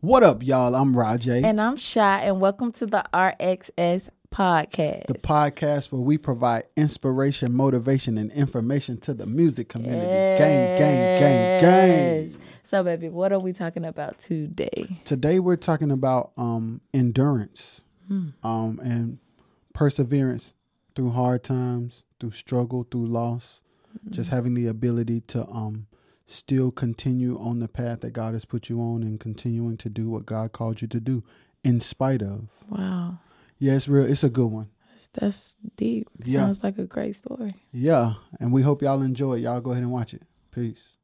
What up, y'all? I'm Rajay. And I'm Shy, and welcome to the RXS podcast. The podcast where we provide inspiration, motivation, and information to the music community. Yes. Gang, gang, gang, gang. So, baby, what are we talking about today? Today, we're talking about um, endurance hmm. um, and perseverance through hard times, through struggle, through loss. Mm-hmm. Just having the ability to um, still continue on the path that God has put you on and continuing to do what God called you to do in spite of. Wow. Yeah, it's real. It's a good one. That's, that's deep. Yeah. Sounds like a great story. Yeah, and we hope y'all enjoy it. Y'all go ahead and watch it. Peace.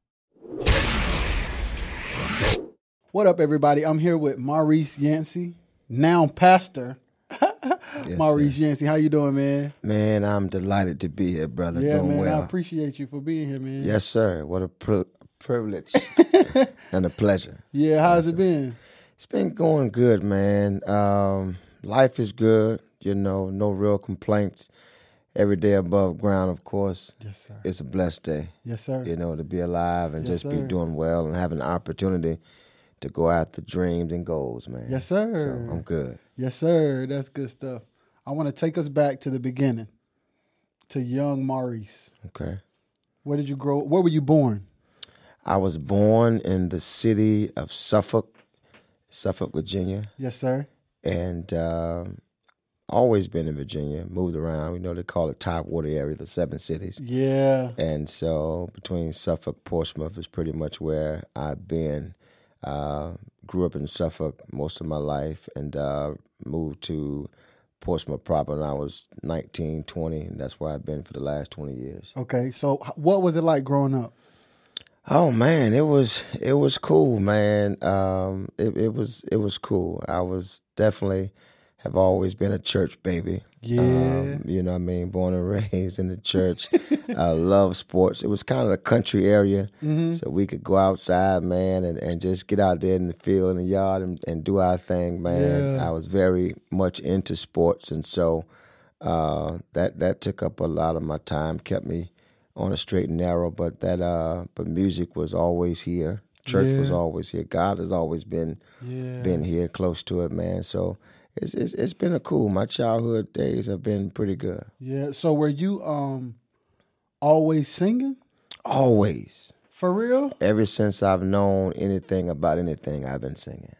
What up, everybody? I'm here with Maurice Yancey, now pastor. yes, Maurice sir. Yancey, how you doing, man? Man, I'm delighted to be here, brother. Yeah, doing man, well. I appreciate you for being here, man. Yes, sir. What a pri- privilege and a pleasure. Yeah, how's it been? It's been going good, man. Um, life is good. You know, no real complaints. Every day above ground, of course. Yes, sir. It's a blessed day. Yes, sir. You know, to be alive and yes, just sir. be doing well and having an opportunity to go after dreams and goals, man. Yes, sir. So I'm good. Yes, sir. That's good stuff. I want to take us back to the beginning, to young Maurice. Okay. Where did you grow? Where were you born? I was born in the city of Suffolk, Suffolk, Virginia. Yes, sir and um, always been in Virginia. Moved around. You know they call it Tidewater area, the seven cities. Yeah. And so between Suffolk, Portsmouth is pretty much where I've been. Uh, grew up in Suffolk most of my life, and uh, moved to Portsmouth proper when I was 19, 20, and that's where I've been for the last 20 years. Okay, so what was it like growing up? Oh man, it was it was cool, man. Um, it, it was it was cool. I was definitely have always been a church baby. Yeah, um, you know, what I mean, born and raised in the church. I love sports. It was kind of a country area, mm-hmm. so we could go outside, man, and, and just get out there in the field, in the yard, and, and do our thing, man. Yeah. I was very much into sports, and so uh, that that took up a lot of my time, kept me on a straight and narrow, but that uh but music was always here. Church yeah. was always here. God has always been yeah. been here close to it, man. So it's, it's it's been a cool. My childhood days have been pretty good. Yeah. So were you um always singing? Always. For real? Ever since I've known anything about anything, I've been singing.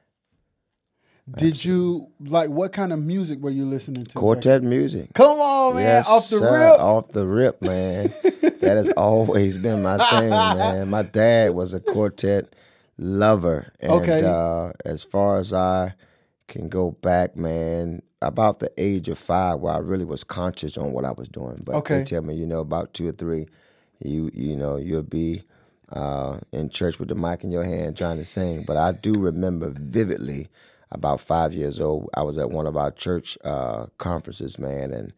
Did you like what kind of music were you listening to? Quartet music. Come on, man. Yes, off the sir. rip. Off the rip, man. that has always been my thing, man. My dad was a quartet lover. And okay. uh, as far as I can go back, man, about the age of five where I really was conscious on what I was doing. But okay. they tell me, you know, about two or three, you you know, you'll be uh, in church with the mic in your hand trying to sing. But I do remember vividly about five years old, I was at one of our church uh, conferences, man, and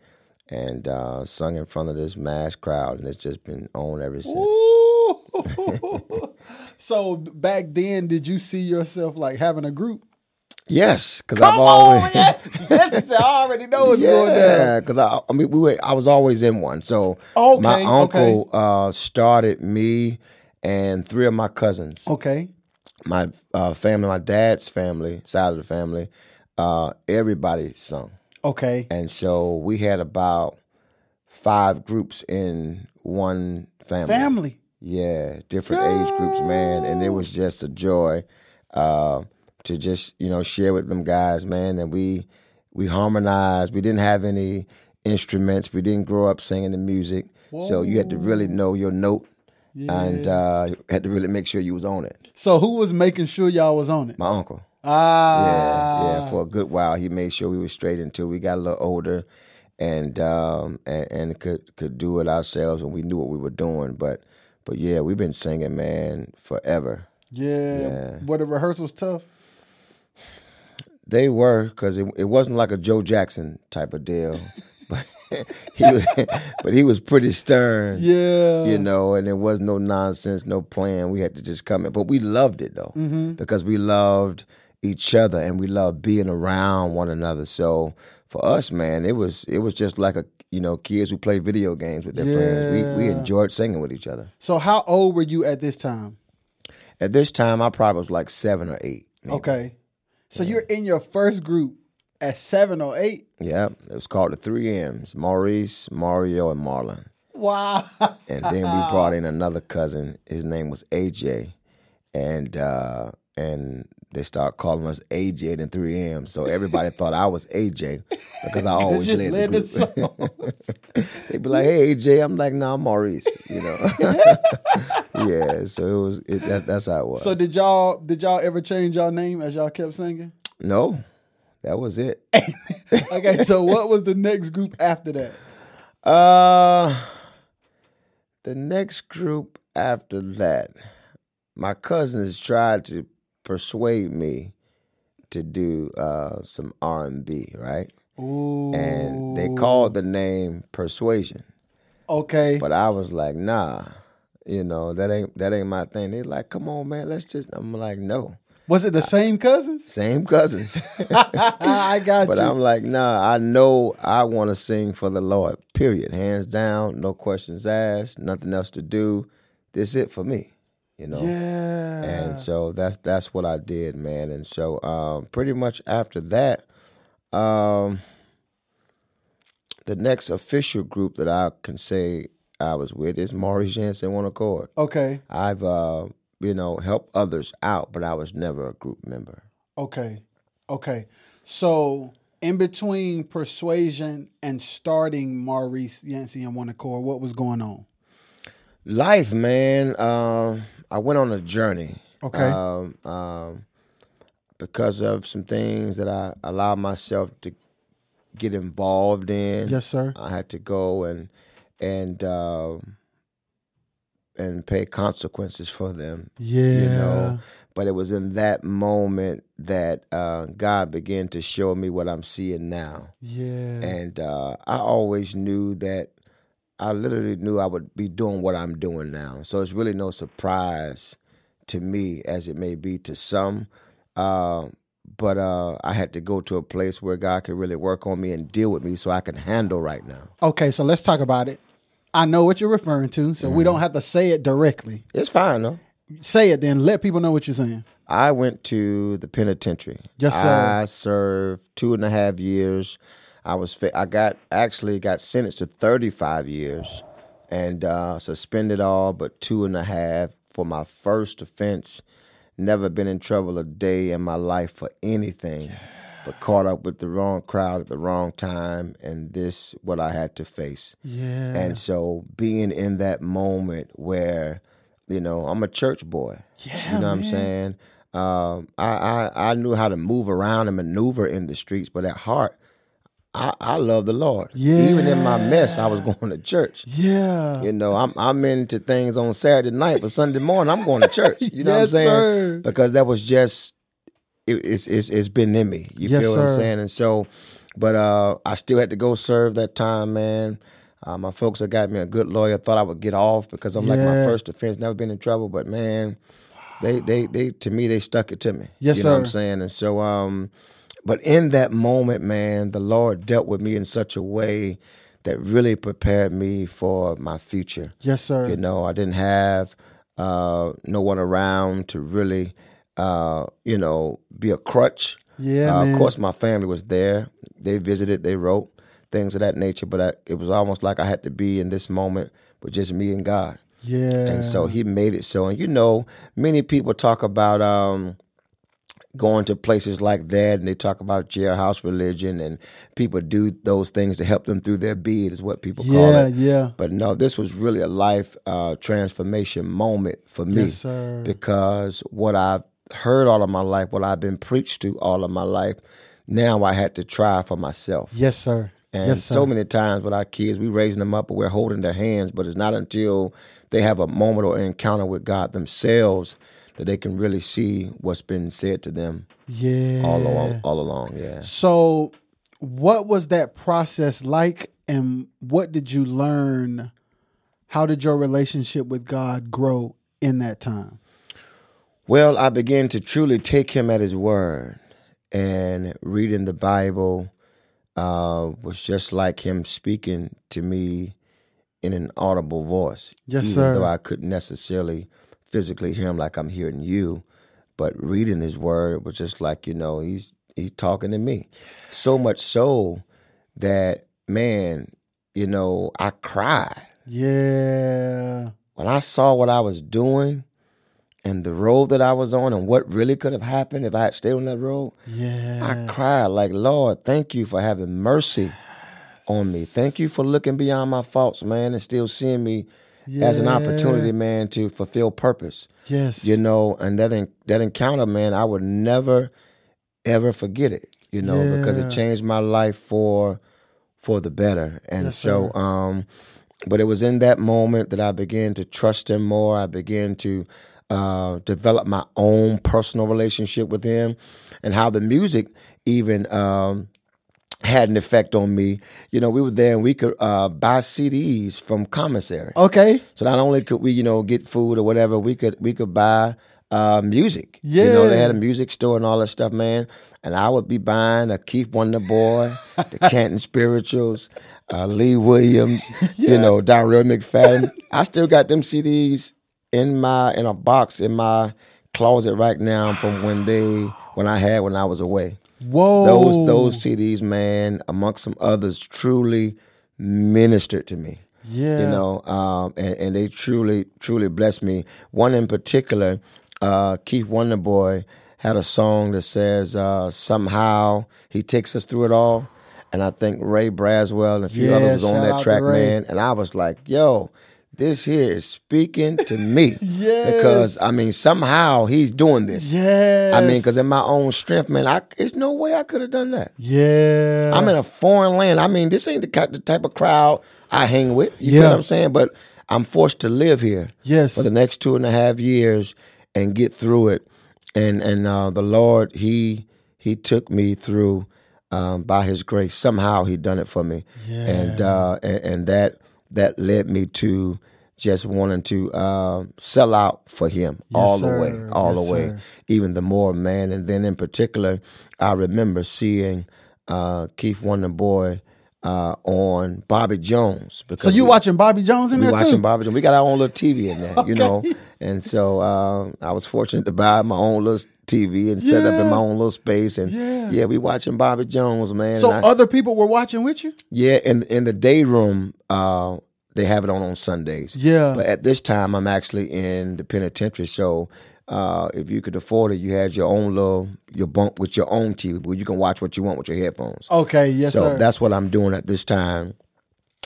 and uh, sung in front of this mass crowd, and it's just been on ever since. so back then, did you see yourself like having a group? Yes, because I've always on, yes, yes, I already know what's yeah, going down. Yeah, because I, I mean, we were, I was always in one. So okay, my uncle okay. uh, started me and three of my cousins. Okay, my uh, family, my dad's family, side of the family, uh, everybody sung. Okay. And so we had about five groups in one family. Family. Yeah, different age groups, man, and it was just a joy uh, to just you know share with them guys, man. And we we harmonized. We didn't have any instruments. We didn't grow up singing the music, Whoa. so you had to really know your note yeah. and uh, had to really make sure you was on it. So who was making sure y'all was on it? My uncle. Ah, yeah, yeah. For a good while, he made sure we were straight until we got a little older, and um, and, and could could do it ourselves, and we knew what we were doing. But but yeah, we've been singing, man, forever. Yeah. yeah. Were the rehearsals tough? They were because it, it wasn't like a Joe Jackson type of deal. he was, but he was pretty stern. Yeah. You know, and there was no nonsense, no plan. We had to just come in. But we loved it though. Mm-hmm. Because we loved each other and we loved being around one another. So for us, man, it was it was just like a you know, kids who play video games with their yeah. friends. We we enjoyed singing with each other. So how old were you at this time? At this time I probably was like seven or eight. Maybe. Okay. So you're in your first group at seven or eight. Yeah, it was called the Three M's: Maurice, Mario, and Marlon. Wow. And then we brought in another cousin. His name was AJ, and uh, and they start calling us AJ and 3M. So everybody thought I was AJ because I always led led the the group. They'd be like, "Hey AJ," I'm like, nah, I'm Maurice." You know. yeah. So it was. It, that, that's how it was. So did y'all did y'all ever change y'all name as y'all kept singing? no, that was it. Okay, so what was the next group after that? Uh, the next group after that, my cousins tried to persuade me to do uh, some R and B, right? Ooh. And they called the name Persuasion, Okay. but I was like, nah, you know that ain't that ain't my thing. They like, come on, man, let's just. I'm like, no, Was it the same cousins? same cousins. I got But you. I'm like, nah, I know I want to sing for the Lord, period. Hands down, no questions asked, nothing else to do. This it for me, you know? yeah. And so that's that's what I did, man. And so um, pretty much after that, um, the next official group that I can say I was with is Maurice Yancey One Accord. okay. I've uh, you know help others out, but I was never a group member. Okay. Okay. So in between persuasion and starting Maurice Yancey and One Accord, what was going on? Life, man. Um, I went on a journey. Okay. Um, um, because of some things that I allowed myself to get involved in. Yes, sir. I had to go and and um, and pay consequences for them. Yeah. You know. But it was in that moment that uh, God began to show me what I'm seeing now. Yeah. And uh, I always knew that I literally knew I would be doing what I'm doing now. So it's really no surprise to me, as it may be to some. Uh, but uh, I had to go to a place where God could really work on me and deal with me so I can handle right now. Okay, so let's talk about it. I know what you're referring to, so we don't have to say it directly. It's fine, though. Say it then. Let people know what you're saying. I went to the penitentiary. Yes, sir. I served two and a half years. I was fa- I got actually got sentenced to thirty five years, and uh, suspended all but two and a half for my first offense. Never been in trouble a day in my life for anything, but caught up with the wrong crowd at the wrong time, and this what I had to face. Yeah. And so being in that moment where, you know, I'm a church boy. Yeah, You know what I'm saying? Um, I, I I knew how to move around and maneuver in the streets, but at heart, I, I love the Lord. Yeah. Even in my mess, I was going to church. yeah. You know, I'm I'm into things on Saturday night, but Sunday morning I'm going to church. You know what I'm saying? sir. Because that was just it, it's it's it's been in me. You Yes, feel what I'm saying? And so, but uh, I still had to go serve that time, man. Uh, my folks that got me a good lawyer thought I would get off because I'm like my first offense, never been in trouble, but man, they they they to me they stuck it to me. Yes, you know what I'm saying? And so um but in that moment, man, the Lord dealt with me in such a way that really prepared me for my future. Yes, sir. You know, I didn't have uh, no one around to really, uh, you know, be a crutch. Yeah, Uh, man. of course, my family was there. They visited, they wrote things of that nature, but I, it was almost like I had to be in this moment with just me and God. Yeah. And so He made it so. And you know, many people talk about um, going to places like that, and they talk about jailhouse religion, and people do those things to help them through their bid, is what people call Yeah, it. yeah. But no, this was really a life uh, transformation moment for me Yes, sir. because what I've heard all of my life, what I've been preached to all of my life, now I had to try for myself. Yes, sir. And yes, sir. so many times with our kids, we raising them up, but we're holding their hands. But it's not until they have a moment or encounter with God themselves that they can really see what's been said to them yeah. all along. All along, yeah. So, what was that process like, and what did you learn? How did your relationship with God grow in that time? Well, I began to truly take him at his word, and reading the Bible uh, was just like him speaking to me in an audible voice. Yes, even sir. though I couldn't necessarily physically hear him like I'm hearing you, but reading His Word was just like you know He's He's talking to me. So much so that man, you know, I cried Yeah. when I saw what I was doing and the road that I was on and what really could have happened if I had stayed on that road. Yeah. I cried like, Lord, thank you for having mercy on me. Thank you for looking beyond my faults, man, and still seeing me as an opportunity, man, to fulfill purpose. Yes. You know, and that that encounter, man, I would never ever forget it. You know, because it changed my life for for the better. And Yes, so, um, but it was in that moment that I began to trust Him more. I began to uh, develop my own personal relationship with Him, and how the music even. Um, had an effect on me. You know, we were there and we could uh, buy CDs from commissary. Okay. So not only could we, you know, get food or whatever, we could we could buy uh, music. You know, they had a music store and all that stuff, man. And I would be buying a Keith Wonder Boy, the Canton Spirituals, uh, Lee Williams, you know, Darrell McFadden. I still got them CDs in my in a box in my closet right now from when they when I had when I was away. Whoa. Those those CDs, man, amongst some others, truly ministered to me Yeah. you know, um, and, and they truly, truly blessed me. One in particular, uh, Keith Wonderboy had a song that says, uh, "Somehow He takes us through it all," and I think Ray Braswell and a few Yeah, others was on that track, man. And I was like, "Yo." This here is speaking to me Yes. because I mean somehow he's doing this. Yes. I mean, because in my own strength, man, I, there's no way I could have done that. Yeah. I'm in a foreign land. I mean, this ain't the, the type of crowd I hang with. You Yeah. feel what I'm saying? But I'm forced to live here Yes. for the next two and a half years and get through it. And and uh, the Lord, He He took me through um, by His grace. Somehow He done it for me, and uh, and, and that that led me to just wanting to uh, sell out for Him all the way, all Yes, the way sir. even the more, man. And then in particular, I remember seeing uh, Keith Wonder Boy uh, on Bobby Jones. Because so you we, watching Bobby Jones in we there watching too? Bobby Jones. We got our own little TV in there, you know. And so uh, I was fortunate to buy my own little TV and set up in my own little space. And Yeah. yeah, we watching Bobby Jones, man. so I- other people were watching with you? yeah, in in the day room, uh, they have it on on Sundays. Yeah. But at this time, I'm actually in the penitentiary. So uh, if you could afford it, you had your own little your bunk with your own TV where you can watch what you want with your headphones. Okay, yes, so sir. that's what I'm doing at this time,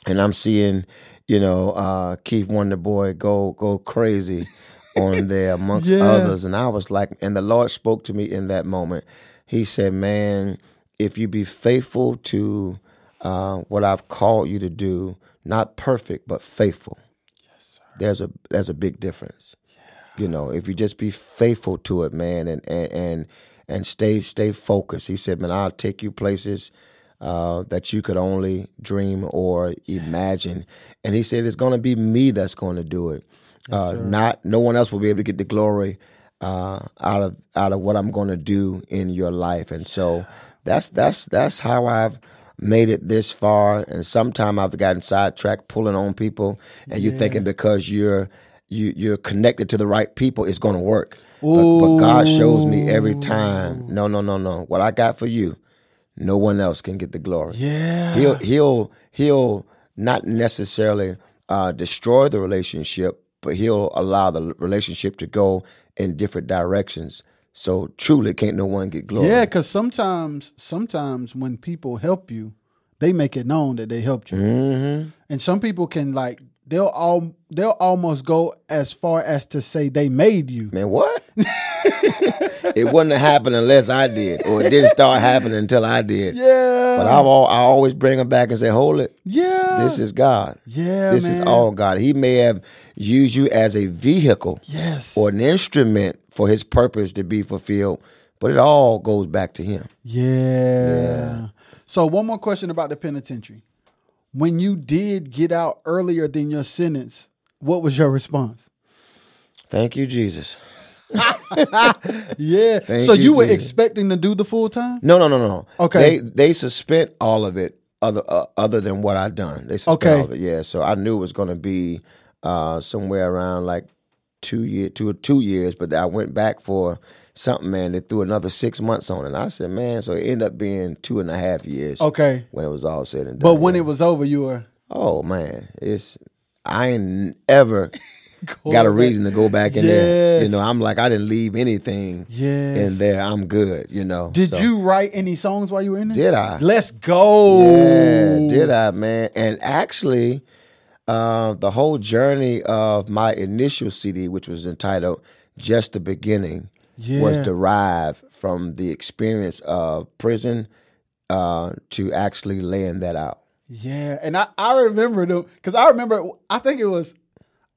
and I'm seeing, you know, uh, Keith Wonder Boy go go crazy on there amongst Yeah. others, and I was like, and the Lord spoke to me in that moment. He said, "Man, if you be faithful to uh, what I've called you to do, not perfect but faithful, Yes, sir. there's a there's a big difference. You know, if you just be faithful to it, man, and and and, and stay stay focused. He said, "Man, I'll take you places." Uh, that you could only dream or imagine, and he said it's going to be me that's going to do it. uh, not no one else will be able to get the glory uh, out of out of what I'm going to do in your life, and so that's that's that's how I've made it this far. And sometime I've gotten sidetracked, pulling on people, and you're thinking because you're you you're connected to the right people, it's going to work. But, but God shows me every time, no, no, no, no. What I got for you, no one else can get the glory. Yeah. He'll he'll he'll not necessarily uh, destroy the relationship, but he'll allow the relationship to go in different directions. So truly, can't no one get glory. Yeah, because sometimes, sometimes when people help you, they make it known that they helped you, Mm-hmm. and some people can like they'll all they'll almost go as far as to say they made you. Man, what? it wouldn't have happened unless I did, or it didn't start happening until I did. Yeah, But I've all, I always bring them back and say, "Hold it, yeah, this is God. yeah, this is all God. He may have used you as a vehicle yes, or an instrument for His purpose to be fulfilled, but it all goes back to Him." yeah. So one more question about the penitentiary: When you did get out earlier than your sentence, what was your response? Thank you, Jesus. Yeah, Thank so you, you were Jesus. expecting to do the full time? No, no, no, no. Okay. They they suspend all of it other uh, other than what I done. They suspend Okay. all of it. Yeah. So I knew it was going to be uh, somewhere around like two year two two years, but I went back for something, man. They threw another six months on it. And I said, man, so it ended up being two and a half years. Okay. When it was all said and done. But when yeah. it was over, you were oh man, it's I ain't ever Go got a reason to go back in there. You know, I'm like I didn't leave anything Yes. in there. I'm good. You know. Did So- you write any songs while you were in there? Did I? Let's go. Yeah, did I, man? And actually, uh, the whole journey of my initial CD, which was entitled "Just the Beginning," was derived from the experience of prison uh, to actually laying that out. Yeah, and I, I remember them because I remember I think it was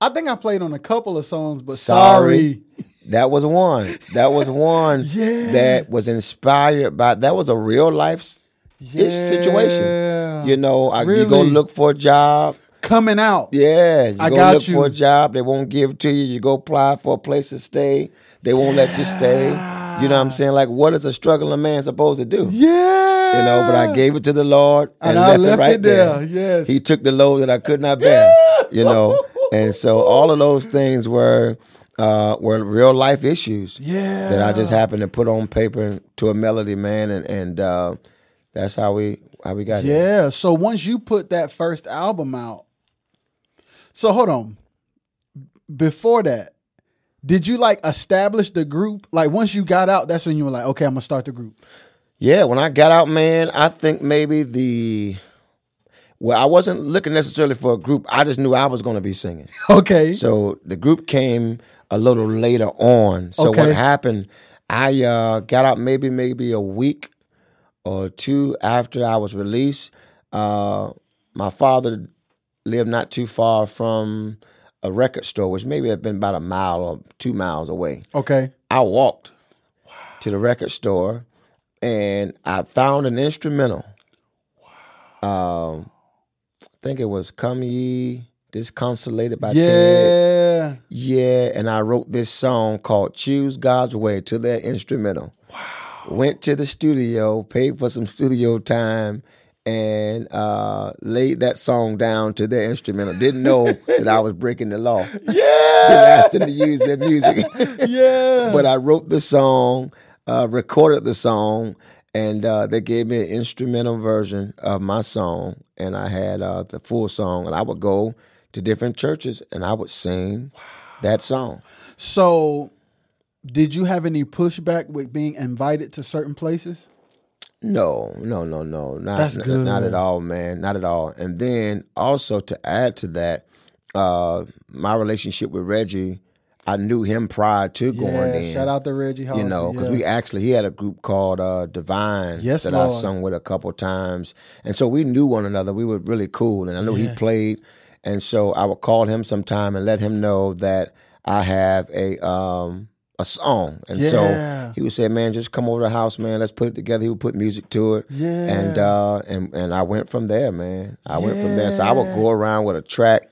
I think I played on a couple of songs, but sorry. That was one. That was one Yeah. that was inspired by. That was a real life Yeah. situation. You know, I, you go look for a job. Coming out. Yeah, you I go got look you. for a job. They won't give it to you. You go apply for a place to stay. They won't let you stay. You know what I'm saying? Like, what is a struggling man supposed to do? Yeah, You know, but I gave it to the Lord and, And I left, left it right it there, there. yes. He took the load that I could not bear. You know, and so all of those things were uh, were real life issues. Yeah. that I just happened to put on paper to a melody, man, and and uh, that's how we how we got here. Yeah. So once you put that first album out, so hold on. Before that, did you like establish the group? Like once you got out, that's when you were like, okay, I'm gonna start the group. Yeah, when I got out, man, I think maybe the well, I wasn't looking necessarily for a group. I just knew I was to be singing. Okay. So the group came a little later on. So Okay. what happened? I uh, got out maybe maybe a week or two after I was released. Uh, my father lived not too far from a record store, which maybe had been about a mile or two miles away. okay. I walked to the record store and I found an instrumental. Um, I think it was "Come Ye Disconsolated" by Ted. Yeah. Yeah, and I wrote this song called "Choose God's Way" to that instrumental. Wow. Went to the studio, paid for some studio time, and uh, laid that song down to their instrumental. Didn't know that I was breaking the law. Yeah. Didn't ask them to use their music. Yeah. but I wrote the song, uh, recorded the song, and uh, they gave me an instrumental version of my song, and I had uh, the full song, and I would go to different churches and I would sing that song. So, did you have any pushback with being invited to certain places? No, no, no, no, not That's good. not at all, man, not at all. And then also to add to that, uh, my relationship with Reggie, I knew him prior to going Yeah. in. Shout out to Reggie. you know, because yeah. we actually he had a group called uh, Divine Yes, that I sung with a couple times, and so we knew one another. We were really cool, and I knew Yeah. he played, and so I would call him sometime and let him know that I have a um a song, and Yeah. so he would say, "Man, just come over to the house, man. Let's put it together." He would put music to it, Yeah. and uh, and and I went from there, man. I went from there. So I would go around with a track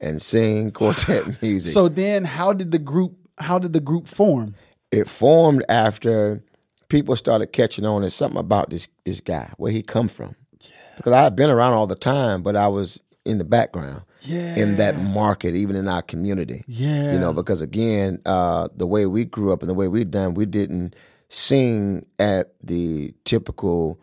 and sing quartet music. So then, how did the group? How did the group form? it formed after people started catching on there's something about this this guy where he come from because i had been around all the time but i was in the background in that market even in our community Yeah. you know because again uh, the way we grew up and the way we done we didn't sing at the typical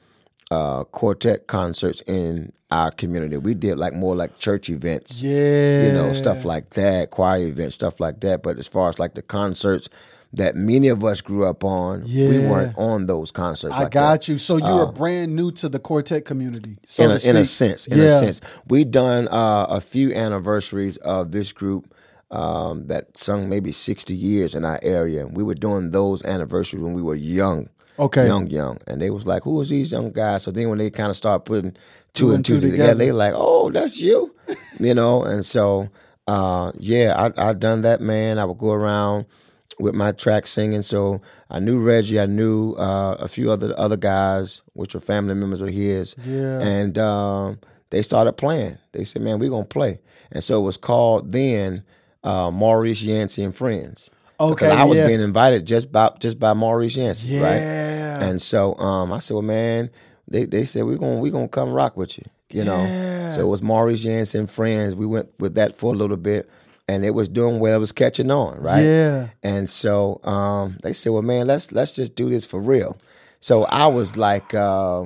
uh, quartet concerts in our community we did like more like church events Yeah. you know, stuff like that, choir events, stuff like that. But as far as like the concerts that many of us grew up on, Yeah. we weren't on those concerts. I like got that. you. So you were brand new to the quartet community. So in a, in a sense, in Yeah. a sense, we done uh, a few anniversaries of this group um, that sung maybe sixty years in our area. We were doing those anniversaries when we were young, Okay. young, young, and they was like, "Who is these young guys?" So then when they kind of start putting two, and two, together, they like, "Oh, that's you," you know. And so, uh, yeah, I I done that, man. I would go around with my track singing. So I knew Reggie, I knew uh, a few other other guys, which were family members of his. Yeah. And um, they started playing. They said, "Man, we're gonna play." And so it was called then uh, Maurice Yancey and Friends. Okay, Because I was yeah. being invited just by just by Maurice Yancey, right? Yeah. And so um, I said, well, man, they, they said we're gonna we gonna come rock with you, you know. Yeah. So it was Maurice Yancey and friends. We went with that for a little bit. And it was doing well. It was catching on, right? Yeah. And so um, they said, "Well, man, let's let's just do this for real." So I was like, uh,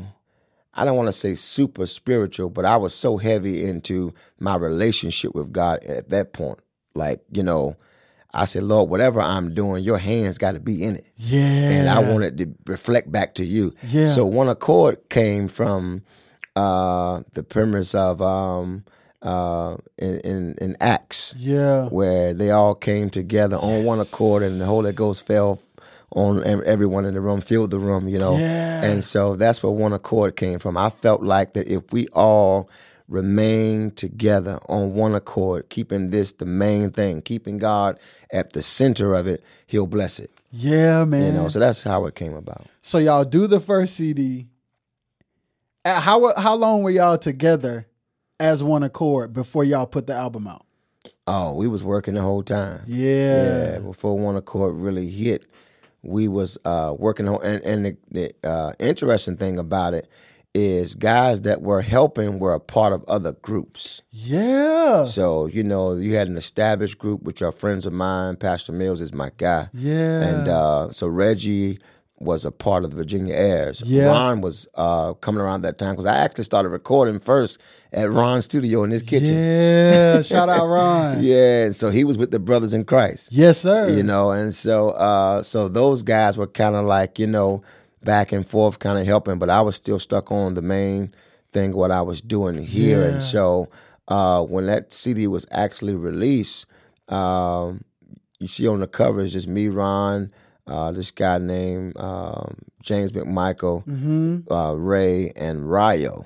I don't want to say super spiritual, but I was so heavy into my relationship with God at that point. Like, you know, I said, Lord, whatever I'm doing, your hands got to be in it. Yeah. And I wanted to reflect back to you. Yeah. So one accord came from uh, the premise of um, uh, in, in, in Acts Yeah. where they all came together on one accord and the Holy Ghost fell on everyone in the room, filled the room, you know. Yeah. And so that's where one accord came from. I felt like that if we all remain together on one accord, keeping this the main thing, keeping God at the center of it, He'll bless it. Yeah, man. You know, so that's how it came about. So y'all do the first CD. How how long were y'all together as one accord before y'all put the album out? Oh, we was working the whole time. Yeah. Yeah, before One Accord really hit, we was uh, working on. And, and the, the uh, interesting thing about it is, guys that were helping were a part of other groups. Yeah. So you know, you had an established group, which are friends of mine. Pastor Mills is my guy, Yeah. and uh, so Reggie was a part of the Virginia Airs. Yeah. Ron was uh, coming around that time because I actually started recording first at Ron's studio in his kitchen. Yeah. Shout out Ron. Yeah, and so he was with the brothers in Christ Yes, sir. you know and so uh so those guys were kind of like you know back and forth kind of helping but i was still stuck on the main thing what i was doing here Yeah. and so uh when that cd was actually released um you see on the cover is just me ron uh this guy named um james mcmichael Mm-hmm. uh, ray and ryo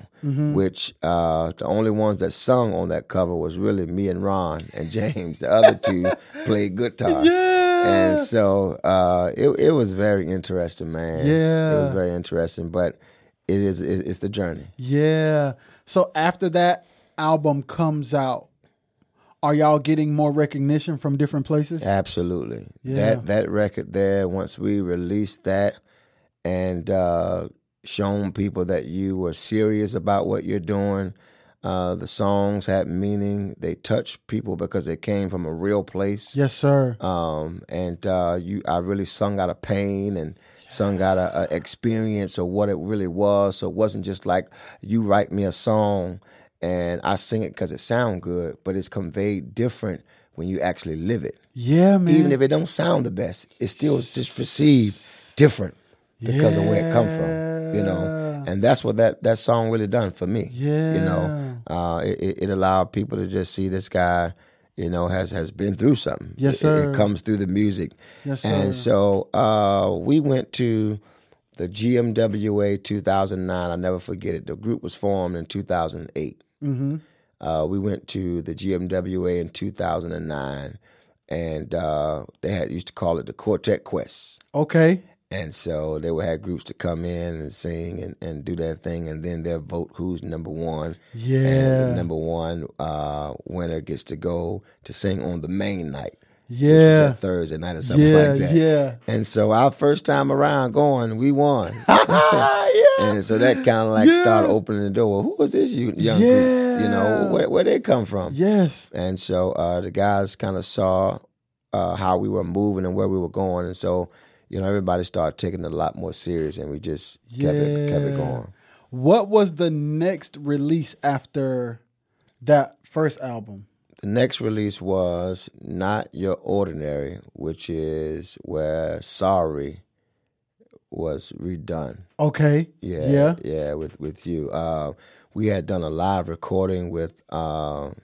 which uh, the only ones that sung on that cover was really me and Ron and James. The other two played guitar. Yeah. And so uh, it it was very interesting, man. Yeah. it was very interesting. But it is it- it's the journey. Yeah. So after that album comes out, are y'all getting more recognition from different places? Absolutely. Yeah. That that record there. Once we released that and uh, shown people that you were serious about what you're doing. Uh, the songs had meaning. They touched people because they came from a real place. Yes, sir. um, and uh, you, I really sung out of pain and sung out of uh, experience of what it really was. So it wasn't just like you write me a song and I sing it because it sound good, but it's conveyed different when you actually live it. Yeah, man. Even if it don't sound the best, it still is just received different because of where it come from. You know, and that's what that that song really done for me. Yeah, You know, uh, it, it- it allowed people to just see this guy. You know, has has been through something. Yes, It- sir. It, comes through the music. Yes, sir. And so uh, we went to the GMWA 2009. I'll never forget it. The group was formed in 2008. Mm-hmm. Uh, we went to the GMWA in 2009, and uh, they had used to call it the Quartet Quest. Okay. And so they would have groups to come in and sing and, and do their thing, and then they'll vote who's number one. Yeah. And the number one uh, winner gets to go to sing on the main night. Yeah. Thursday night or something Yeah. like that. Yeah. And so our first time around going, we won. yeah. and so that kind of like Yeah. started opening the door. Well, who was this you- young group? You know, where where they come from? Yes. And so uh, the guys kind of saw uh, how we were moving and where we were going, and so you know everybody started taking it a lot more serious, and we just kept it kept it going. What was the next release after that first album? The next release was Not Your Ordinary, which is where Sorry was redone. Okay. Yeah, Yeah. yeah, with with you. Uh, we had done a live recording with um,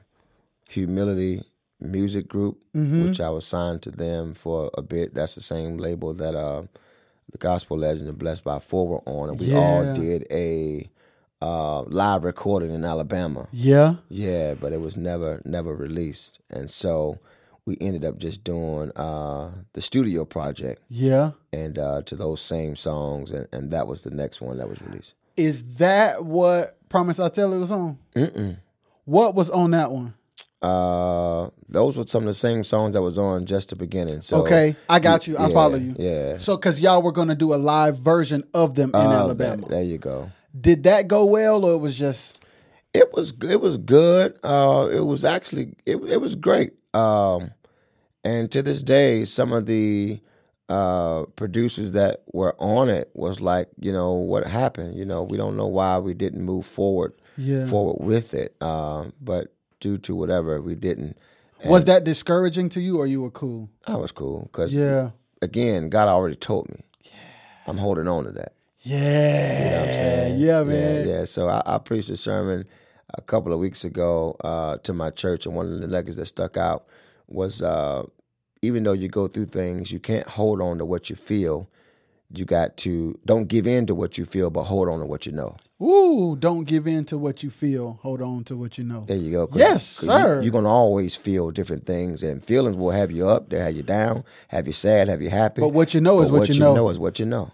Humility Music Group, Mm-hmm. which I was signed to them for a bit. That's the same label that uh, the Gospel Legend and Blessed by Four were on, and we all did a uh, live recording in Alabama. Yeah. Yeah, but it was never never released, and so we ended up just doing uh, the studio project Yeah. and uh, to those same songs, and, and that was the next one that was released. Is that what Promise I Tell It was on? Mm-mm. What was on that one? Uh, those were some of the same songs that was on just the beginning. So okay, I got you. I yeah, follow you. Yeah. So, because y'all were going to do a live version of them in Uh, Alabama. that- there you go. Did that go well, or it was just It was it was good. Uh, it was actually it, it was great. Um, and to this day, some of the uh, producers that were on it was like, you know, what happened? You know, we don't know why we didn't move forward Yeah. forward with it. Um, but due to whatever, we didn't. Was that discouraging to you, or you were cool? I was cool because Yeah. again, God already told me. I'm holding on to that. Yeah. You know what I'm saying? Yeah, man. Yeah, yeah. So I, I preached a sermon a couple of weeks ago uh, to my church, and one of the nuggets that stuck out was uh, even though you go through things, you can't hold on to what you feel. You got to don't give in to what you feel, but hold on to what you know. Ooh, don't give in to what you feel. Hold on to what you know. There you go. 'Cause- Yes, 'cause sir. You, are gonna always feel different things, and feelings will have you up, they'll have you down, have you sad, have you happy. But what you know is But what you know. is what you know.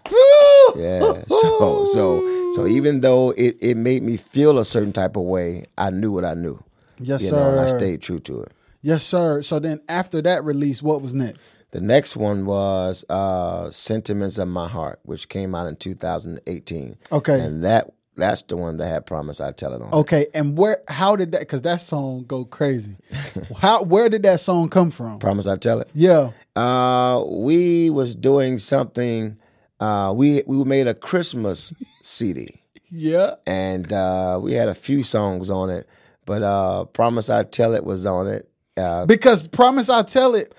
Yeah. So so so even though it, it made me feel a certain type of way, I knew what I knew. Yes, you know, and I stayed true to it. Yes, sir. So then after that release, what was next? The next one was uh, "Sentiments of My Heart," which came out in 2018. Okay. and that that's the one that had "Promise I'd Tell It" on. it. Okay, and where? How did that? Because that song go crazy. how? Where did that song come from? "Promise I'd Tell It." Yeah. Uh, we was doing something. Uh, we we made a Christmas CD, Yeah. and uh, we had a few songs on it. But uh, "Promise I Tell It" was on it. Uh, Because promise I tell it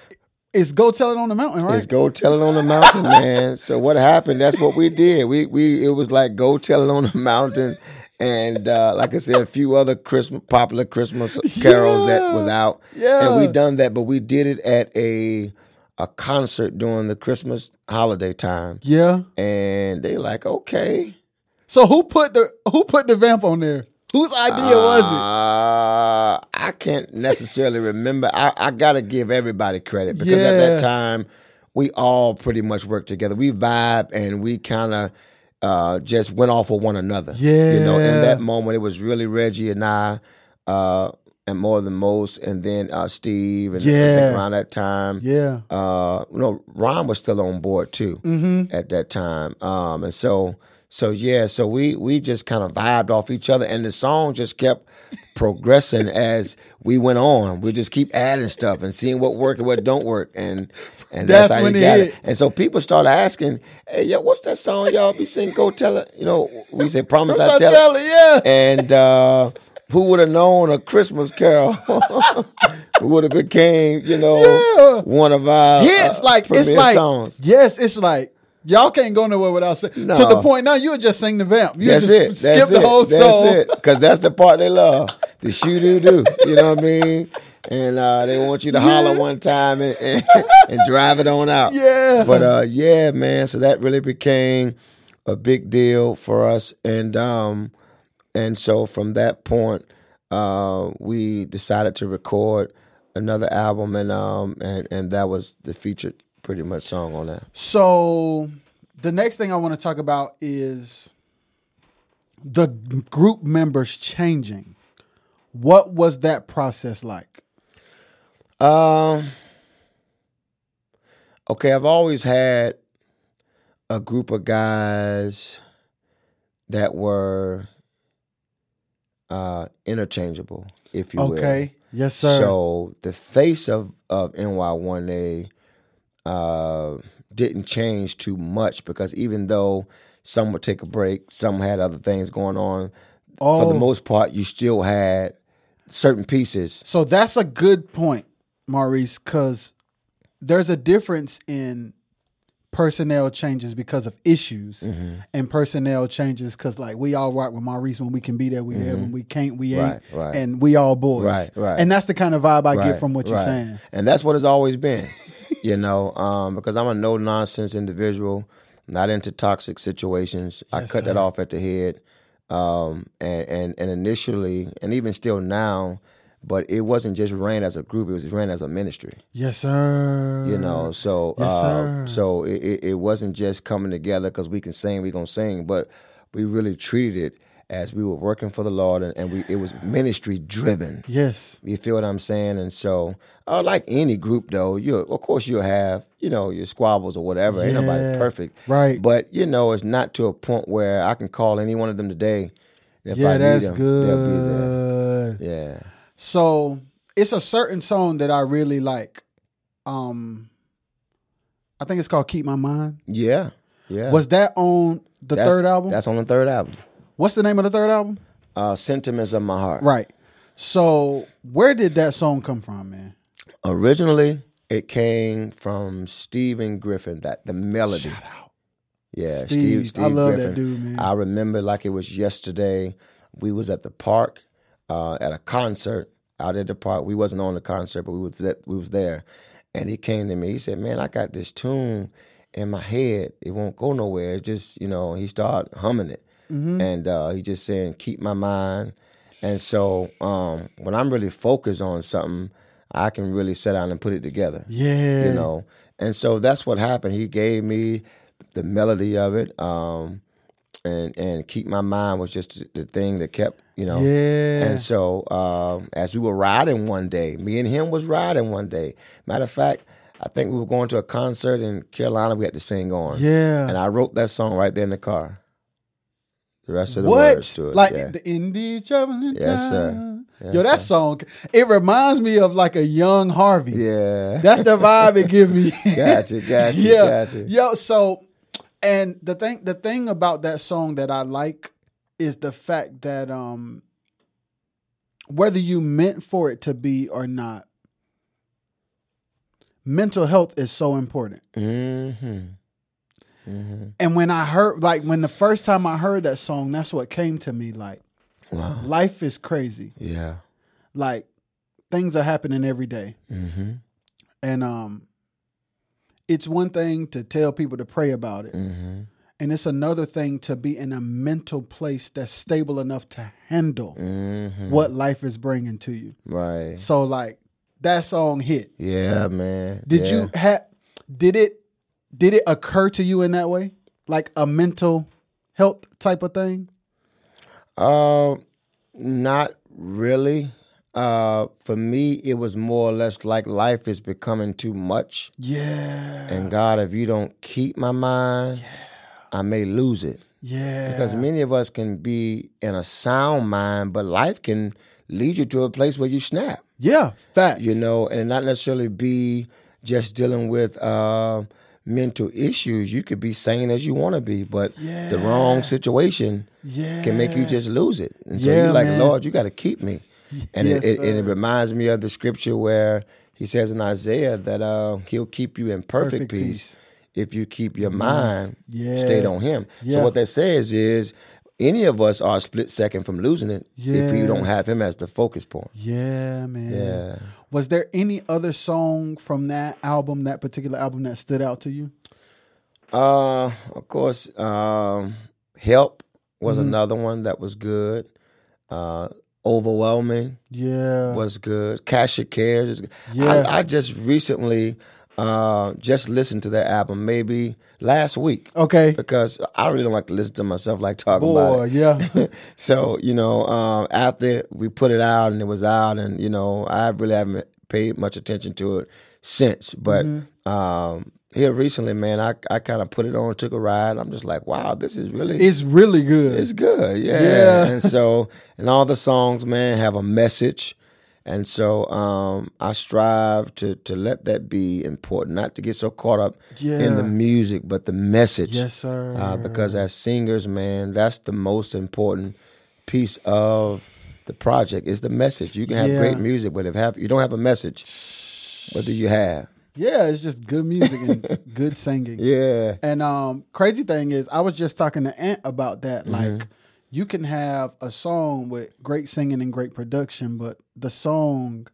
is go tell it on the mountain, right? It's go tell it on the mountain, man. So what happened? That's what we did. We we it was like go tell it on the mountain, and uh, like I said, a few other Christmas popular Christmas carols that was out. Yeah. and we done that, but we did it at a a concert during the Christmas holiday time, yeah. and they like okay. So who put the who put the vamp on there? Whose idea was it? Uh, I can't necessarily remember. I, I got to give everybody credit because at that time we all pretty much worked together. We vibe and we kind of uh, just went off of one another. Yeah. You know. In that moment, it was really Reggie and I, uh, and more than most, and then uh, Steve, and Yeah. around that time, Yeah. uh, no, Ron was still on board too Mm-hmm. at that time. Um, and so, so yeah, so we we just kind of vibed off each other, and the song just kept progressing as we went on. We just keep adding stuff and seeing what worked and what don't work, and and that's, That's how you got hit. it. And so people started asking, "Hey, yo, what's that song y'all be singing? Go tell it." You know, we say, "Promise I I tell, tell it." it, yeah. And uh, who would have known a Christmas Carol? would have became, you know, Yeah. one of our Yeah, it's uh, like it's like songs. yes, it's like y'all can't go nowhere without saying. To the point now, you would just sing the vamp. You That's just it. skip That's the it. whole That's song. it. Because that's the part they love. The shoo doo doo. You know what I mean? And uh, they want you to holler one time and, and, and drive it on out. Yeah. But uh, yeah, man. So that really became a big deal for us, and um, and so from that point, uh, we decided to record another album, and um, and and that was the featured pretty much song on that. So the next thing I want to talk about is the group members changing. What was that process like? Um. Okay, I've always had a group of guys that were uh, interchangeable, if you will. Okay. Yes, sir. So the face of of MY1A uh, didn't change too much because even though some would take a break, some had other things going on. For Oh. the most part, you still had certain pieces. So that's a good point, Maurice, because there's a difference in personnel changes because of issues Mm-hmm. and personnel changes because like we all rock with Maurice when we can be there, we there. When we can't, we ain't. Mm-hmm. Right, right. And we all boys. Right, right. And that's the kind of vibe I get from what you're right. saying. And that's what it's always been, you know, um, because I'm a no nonsense individual, not into toxic situations. I Yes, cut that off at the head. Um, and, and, and initially, and even still now, but it wasn't just ran as a group, it was ran as a ministry. Yes, sir. You know, so Yes, uh, so it, it, it wasn't just coming together because we can sing, we gonna sing, but we really treated it as we were working for the Lord, and, and we it was ministry driven. Yes. You feel what I'm saying? And so, uh, like any group, though, you of course you'll have you know your squabbles or whatever. Ain't nobody perfect, right. But you know, it's not to a point where I can call any one of them today. If yeah, I need that's them, they'll be there. good. Yeah. So it's a certain song that I really like. Um, I think it's called "Keep My Mind." Yeah, yeah. Was that on the That's- third album? That's on the third album. What's the name of the third album? Uh, Sentiments of My Heart. Right. So where did that song come from, man? Originally, it came from Stephen Griffin. That the melody. Shout out. Yeah, Steve, Steve. Steve I love Griffin. that dude, man. I remember like it was yesterday. We was at the park uh, at a concert out at the park. We wasn't on the concert, but we was we was there. And he came to me. He said, "Man, I got this tune in my head. It won't go nowhere. It just you know." He started humming it, Mm-hmm. and uh, he just saying, "Keep my mind." And so um, when I'm really focused on something, I can really sit down and put it together Yeah. you know. And so that's what happened. He gave me the melody of it, um, and and keep my mind was just the thing that kept, you know. Yeah. And so um, as we were riding one day, me and him was riding one day. Matter of fact, I think we were going to a concert in Carolina. We had to sing on. Yeah. And I wrote that song right there in the car. The rest of the what? words to it. Like yeah. the in these traveling Yes, sir. Yes, Yo, that song, it reminds me of like a young Harvey. yeah. That's the vibe it gives me. Gotcha, gotcha, yeah. gotcha. Yo, so and the thing the thing about that song that I like is the fact that um whether you meant for it to be or not, mental health is so important. Mm-hmm. Mm-hmm. And when I heard like when the first time I heard that song, that's what came to me like Wow. life is crazy. Yeah. Like things are happening every day. Mm-hmm. And um it's one thing to tell people to pray about it. Mm-hmm. And it's another thing to be in a mental place that's stable enough to handle Mm-hmm. what life is bringing to you. Right. So like that song hit. Yeah, man. Did Yeah. you have did it did it occur to you in that way? Like a mental health type of thing? Uh, not really. Uh, for me, it was more or less like life is becoming too much. Yeah. And God, if you don't keep my mind, I may lose it. Yeah. Because many of us can be in a sound mind, but life can lead you to a place where you snap. yeah, facts. you know, and not necessarily be just dealing with uh, mental issues. You could be sane as you want to be, but the wrong situation yeah. can make you just lose it. And so Yeah, you're like, man. Lord, you got to keep me. And Yes, it, it, and it reminds me of the scripture where he says in Isaiah that uh, he'll keep you in perfect, Perfect peace, peace. if you keep your mind Yeah. stayed on him. Yeah. So what that says is any of us are a split second from losing it if you don't have him as the focus point. Yeah, man. Yeah. Was there any other song from that album, that particular album, that stood out to you? Uh, of course, um, help was Mm-hmm. another one that was good. Uh, overwhelming Yeah. was good. Cast Your Cares is good. Yeah. I, I just recently uh just listened to that album maybe last week okay. because I really don't like to listen to myself like talking about it. yeah. So you know, um, after we put it out and it was out, and you know, I really haven't paid much attention to it since. But Mm-hmm. um, here recently, man, I I kind of put it on, took a ride. I'm just like, wow, this is really it's really good. it's good, yeah. Yeah. And so, and all the songs, man, have a message. And so, um, I strive to to let that be important, not to get so caught up in the music, but the message. yes, sir. Uh, because as singers, man, that's the most important piece of the project is the message. You can have Yeah. great music, but if have you don't have a message, what do you have? Yeah, it's just good music and good singing. Yeah, And um, crazy thing is, I was just talking to Ant about that. Mm-hmm. Like, you can have a song with great singing and great production, but the song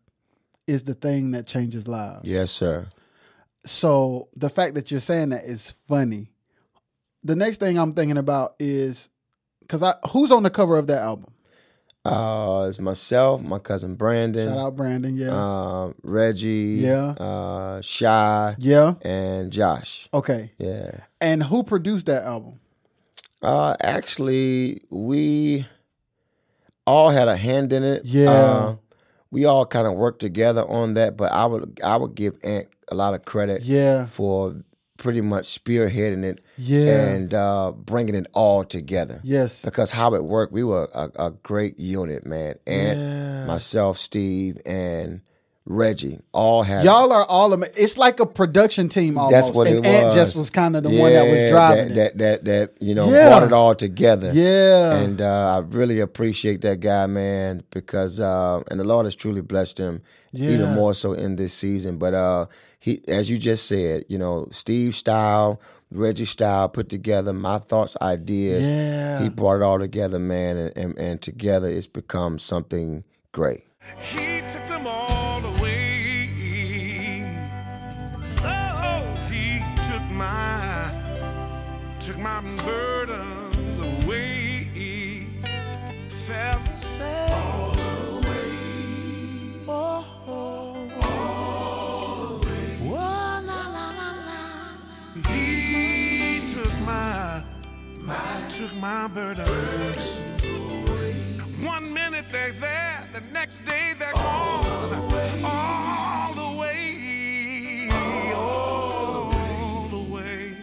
is the thing that changes lives. yes, sir. So the fact that you're saying that is funny. The next thing I'm thinking about is because I who's on the cover of that album? Uh, it's myself, my cousin Brandon, Shout out Brandon. Yeah. uh, Reggie, Yeah. uh, Shy, yeah. and Josh. Okay. Yeah. And who produced that album? Uh, actually, we all had a hand in it. Yeah. Uh, we all kind of worked together on that, but I would I would give Ant a lot of credit Yeah. for pretty much spearheading it Yeah. and uh, bringing it all together. Yes. Because how it worked, we were a, a great unit, man. And Yeah. myself, Steve, and Reggie, all have Y'all are all of It's like a production team almost. That's what and it Ant was. just was kind of the one that was driving that, it. that that that you know Yeah. brought it all together. Yeah. and uh, I really appreciate that guy, man, because uh, and the Lord has truly blessed him Yeah. even more so in this season. But uh, he, as you just said, you know, Steve style, Reggie style put together, my thoughts, ideas. Yeah. he brought it all together, man, and, and and together it's become something great. He my, took burdens. One minute they're there, the next day they're gone. All the way, all the way.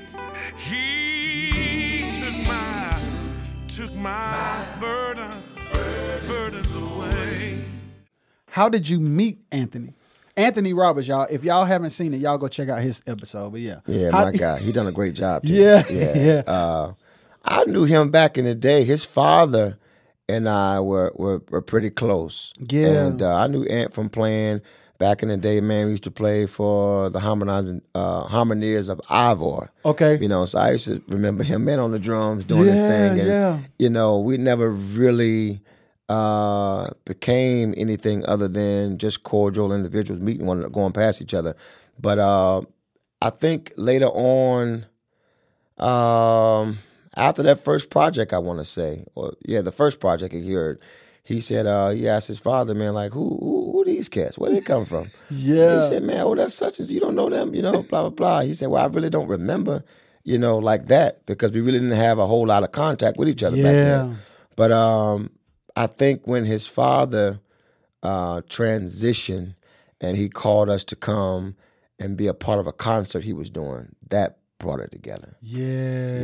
He took my, took my burden, burdens away. How did you meet Anthony? Anthony Roberts, y'all. If y'all haven't seen it, y'all go check out his episode. But yeah, Yeah, How- my guy, he done a great job. Too. Yeah, yeah. Uh, I knew him back in the day. His father and I were were, were pretty close. Yeah. and uh, I knew Ant from playing back in the day. Man, we used to play for the Harmonizing uh, Harmoniers of Ivor. Okay. you know, so I used to remember him man on the drums doing his Yeah, thing. And, yeah. you know, we never really uh, became anything other than just cordial individuals meeting one another, going past each other. But uh, I think later on, um, after that first project, I want to say, or yeah, the first project he heard, he said, uh, he asked his father, man, like, who, who, who these cats? Where they come from? Yeah. He said, man, oh, that's such as you don't know them, you know, blah, blah, blah. He said, well, I really don't remember, you know, like that because we really didn't have a whole lot of contact with each other back then. But um, I think when his father uh, transitioned and he called us to come and be a part of a concert he was doing, that brought it together. yeah,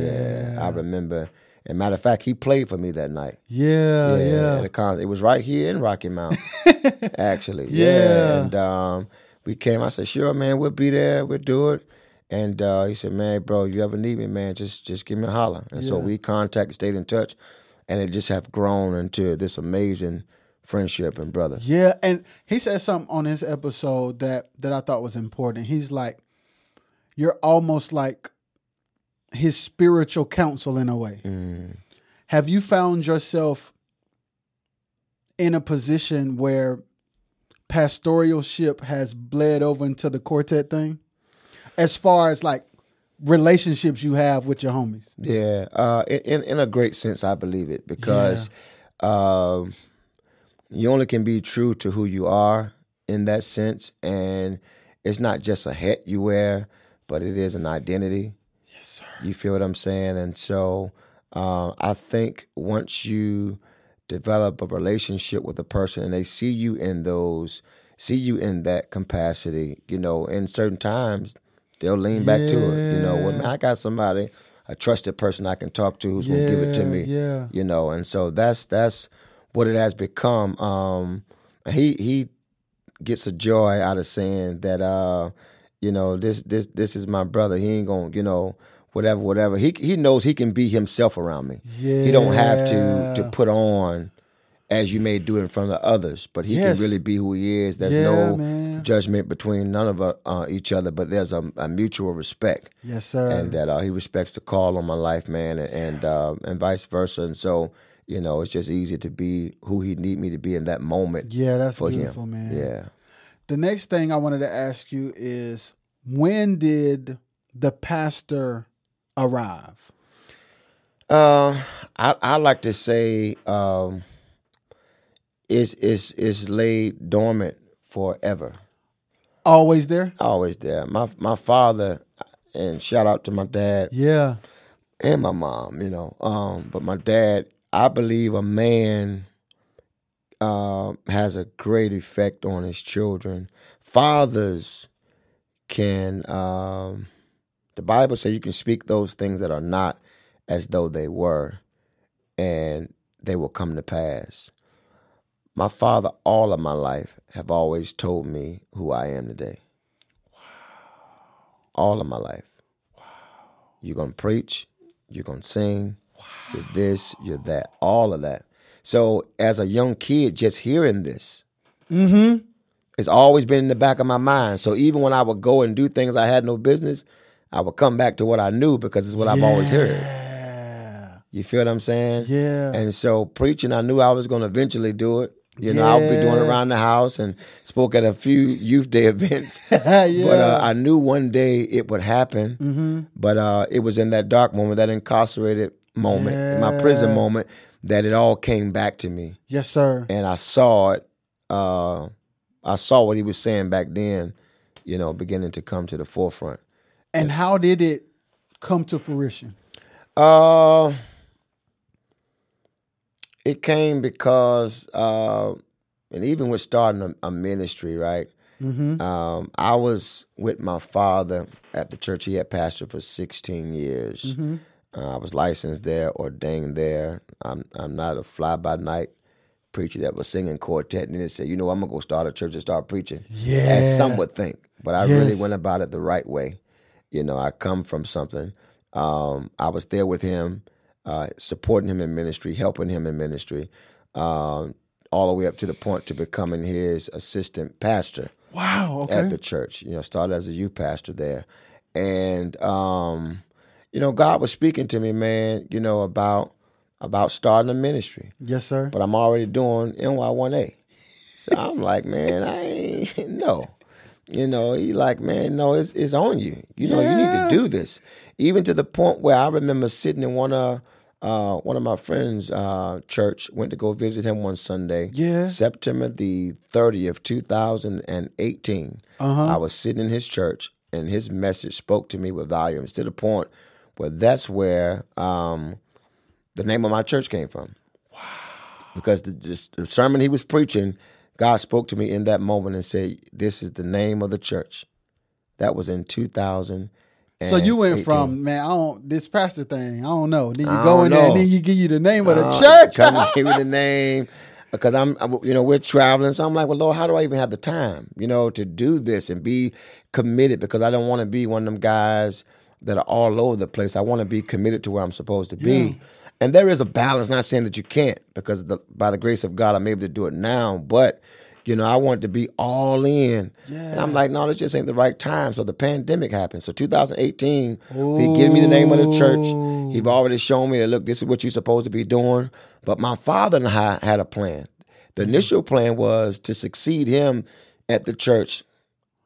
Yeah, I remember. And matter of fact, he played for me that night. yeah, Yeah, yeah. at a concert. It was right here in Rocky Mount, actually. Yeah. and um, we came. I said, "Sure, man, we'll be there. We'll do it." And uh, he said, "Man, bro, you ever need me, man, just just give me a holler." And so we contacted, stayed in touch, and it just have grown into this amazing friendship and brother. Yeah, and he said something on his episode that that I thought was important. He's like, "You're almost like his spiritual counsel in a way." Mm. Have you found yourself in a position where pastoralship has bled over into the quartet thing, as far as like relationships you have with your homies? Yeah, uh, in in- in a great sense, I believe it because um, you only can be true to who you are in that sense, and it's not just a hat you wear, but it is an identity. Yes, sir. You feel what I'm saying? And so uh, I think once you develop a relationship with a person and they see you in those, see you in that capacity, you know, in certain times, they'll lean back to it. You know, man, I got somebody, a trusted person I can talk to who's gonna give it to me. yeah. You know, and so that's that's what it has become. Um, he he gets a joy out of saying that uh you know this this this is my brother he ain't gonna you know whatever whatever he he knows he can be himself around me yeah. he don't have to to put on as you may do in front of others but he Yes. can really be who he is there's Yeah, no man. judgment between none of uh, uh, each other but there's a, a mutual respect Yes, sir. and that uh, he respects the call on my life, man, and and, uh, and vice versa. And so, you know, it's just easy to be who he need me to be in that moment. yeah, that's for beautiful, him. man. Yeah. The next thing I wanted to ask you is when did the pastor arrive? Uh, I I like to say um, is is is laid dormant forever. Always there? Always there. My my father, and shout out to my dad. Yeah. and my mom, you know. Um, but my dad, I believe a man uh, has a great effect on his children. Fathers can, um, the Bible says you can speak those things that are not as though they were, and they will come to pass. my father, all of my life, have always told me who I am today. Wow. All of my life. Wow. You're gonna preach, you're gonna sing, wow. you're this, you're that, all of that. So as a young kid, just hearing this, Mm-hmm. It's always been in the back of my mind. So even when I would go and do things I had no business, I would come back to what I knew because it's what I've always heard. You feel what I'm saying? Yeah. And so preaching, I knew I was going to eventually do it. You know, I would be doing it around the house and spoke at a few youth day events. yeah. But uh, I knew one day it would happen. mm-hmm. But uh, it was in that dark moment, that incarcerated moment, in my prison moment, that it all came back to me, Yes, sir. and I saw it. Uh, I saw what he was saying back then. You know, beginning to come to the forefront. And how did it come to fruition? Uh, it came because, uh, and even with starting a, a ministry, right? Mm-hmm. Um, I was with my father at the church he had pastored for 16 years. Mm-hmm. Uh, I was licensed there, ordained there. I'm I'm not a fly by night preacher that was singing quartet and then said, you know, I'm gonna go start a church and start preaching. Yeah. As some would think, but I really went about it the right way. You know, I come from something. Um, I was there with him, uh, supporting him in ministry, helping him in ministry, um, all the way up to the point to becoming his assistant pastor Wow. Okay. at the church. You know, started as a youth pastor there, and um, you know, God was speaking to me, man. You know about about starting a ministry, yes, sir. but I'm already doing MY1A. So I'm like, man, I ain't no. You know, he like, man, no, it's it's on you. You know, you need to do this. Even to the point where I remember sitting in one of uh, one of my friends' uh, church, went to go visit him one Sunday. Yeah. September the 30th, 2018. Uh-huh. I was sitting in his church and his message spoke to me with volumes to the point where that's where um, the name of my church came from. Wow. Because the, this, the sermon he was preaching, God spoke to me in that moment and said, This is the name of the church. That was in 2000. So you went from man, I don't this pastor thing. I don't know. Then you I go in there, and then you give you the name of the Uh, church. Come give me the name. Because I'm, I'm- you know, we're traveling. So I'm like, well, Lord, how do I even have the time, you know, to do this and be committed? Because I don't want to be one of them guys that are all over the place. I want to be committed to where I'm supposed to be. And there is a balance. Not saying that you can't, because the, by the grace of God, I'm able to do it now. But you know, I want to be all in. And I'm like, no, this just ain't the right time. So the pandemic happened. So 2018, he gave me the name of the church. He've already shown me that, look, this is what you're supposed to be doing. But my father and I had a plan. The mm. initial plan was to succeed him at the church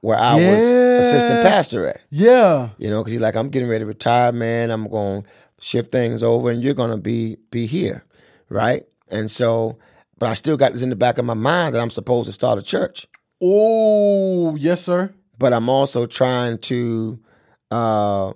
where I was assistant pastor at. yeah. You know, because he's like, I'm getting ready to retire, man. I'm going to shift things over, and you're going to be be here, right? And so, but I still got this in the back of my mind that I'm supposed to start a church. Oh, yes, sir. But I'm also trying to uh,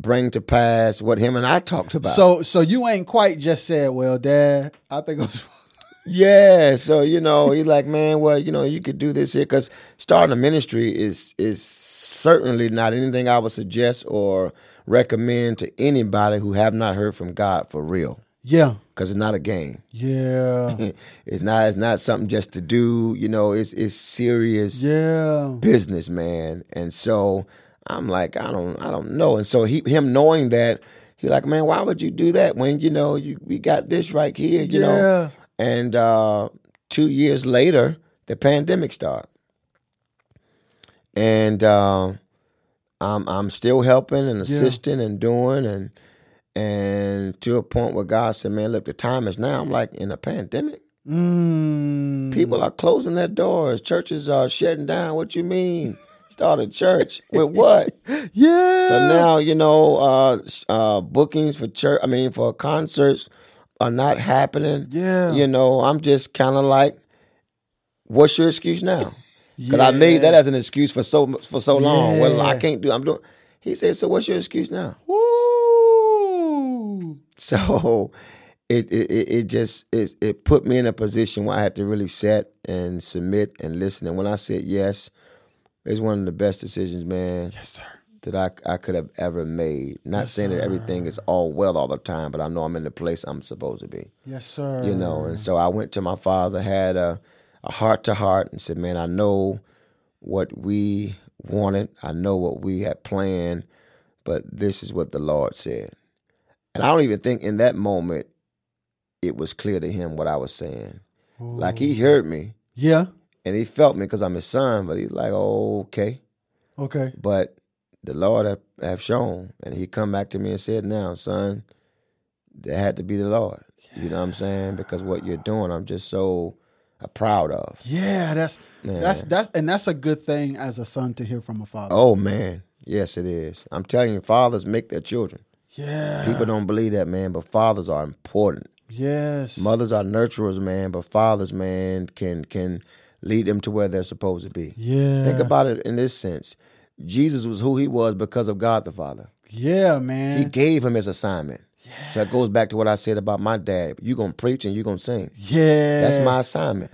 bring to pass what him and I talked about. So so you ain't quite just said, well, Dad, I think I was Yeah, so you know, he's like, man, well, you know, you could do this here because starting a ministry is is certainly not anything I would suggest or recommend to anybody who have not heard from God for real. Yeah. Because it's not a game. Yeah. It's not. It's not something just to do. You know, it's it's serious Yeah. business, man. And so I'm like, I don't, I don't know. And so he, him knowing that, he like, man, why would you do that when you know you we got this right here, you know? Yeah. And uh, two years later, the pandemic started, and uh, I'm I'm still helping and assisting and doing and and to a point where God said, man, look, the time is now. I'm like, in a pandemic. Mm. People are closing their doors. Churches are shutting down. What you mean? Start a church with what? Yeah. So now you know uh, uh, bookings for church. I mean, for concerts are not happening. Yeah. You know, I'm just kind of like, what's your excuse now? Because I made that as an excuse for so for so long. Well, I can't do. I'm doing. He said, so what's your excuse now? Woo. So it it it, just it, it put me in a position where I had to really set and submit and listen. And when I said yes, it's one of the best decisions, man. Yes, sir. that I, I could have ever made. Not saying that everything is all well all the time, but I know I'm in the place I'm supposed to be. Yes, sir. You know, and so I went to my father, had a a heart to heart, and said, "Man, I know what we wanted. I know what we had planned, but this is what the Lord said." And I don't even think in that moment it was clear to him what I was saying. Like he heard me Yeah. and he felt me because I'm his son, but he's like, oh, okay. Okay. But the Lord have, have shown, and he come back to me and said, now, son, that had to be the Lord. You know what I'm saying? Because what you're doing, I'm just so proud of. Yeah, that's that's that's and that's a good thing as a son to hear from a father. Oh man, yes it is. I'm telling you, fathers make their children. yeah. People don't believe that, man, but fathers are important. Yes. Mothers are nurturers, man, but fathers, man, can can lead them to where they're supposed to be. yeah. Think about it in this sense. Jesus was who he was because of God the Father. Yeah, man. He gave him his assignment. So it goes back to what I said about my dad. You're gonna preach and you're gonna sing. yeah. That's my assignment.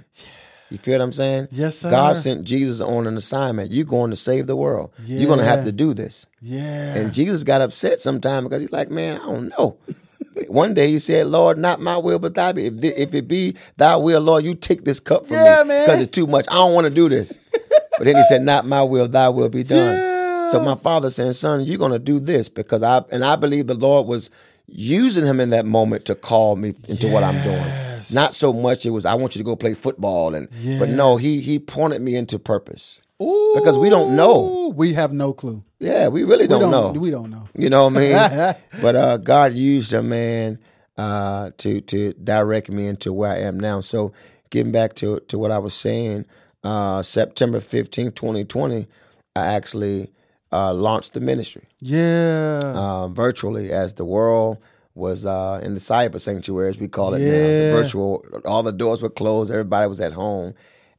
You feel what I'm saying? Yes, sir. God sent Jesus on an assignment. You're going to save the world. You're gonna have to do this. Yeah. And Jesus got upset sometime because he's like, man, I don't know. One day he said, Lord, not my will, but thy will. If, thi- if it be thy will, Lord, you take this cup from Yeah, me because it's too much. I don't want to do this. but then he said, not my will, thy will be done. Yeah. So my father saying, son, you're going to do this because I, and I believe the Lord was using him in that moment to call me into what I'm doing. Not so much it was, I want you to go play football. and But no, he, he pointed me into purpose. Ooh, because we don't know. We have no clue. Yeah, we really We don't, know. We don't know. You know what I mean? but uh, God used a man uh, to to direct me into where I am now. So getting back to to what I was saying, uh, September fifteenth, twenty twenty, I actually uh, launched the ministry Yeah. uh, virtually as the world was uh, in the cyber sanctuary, as we call it now. Yeah. The virtual, all the doors were closed, everybody was at home,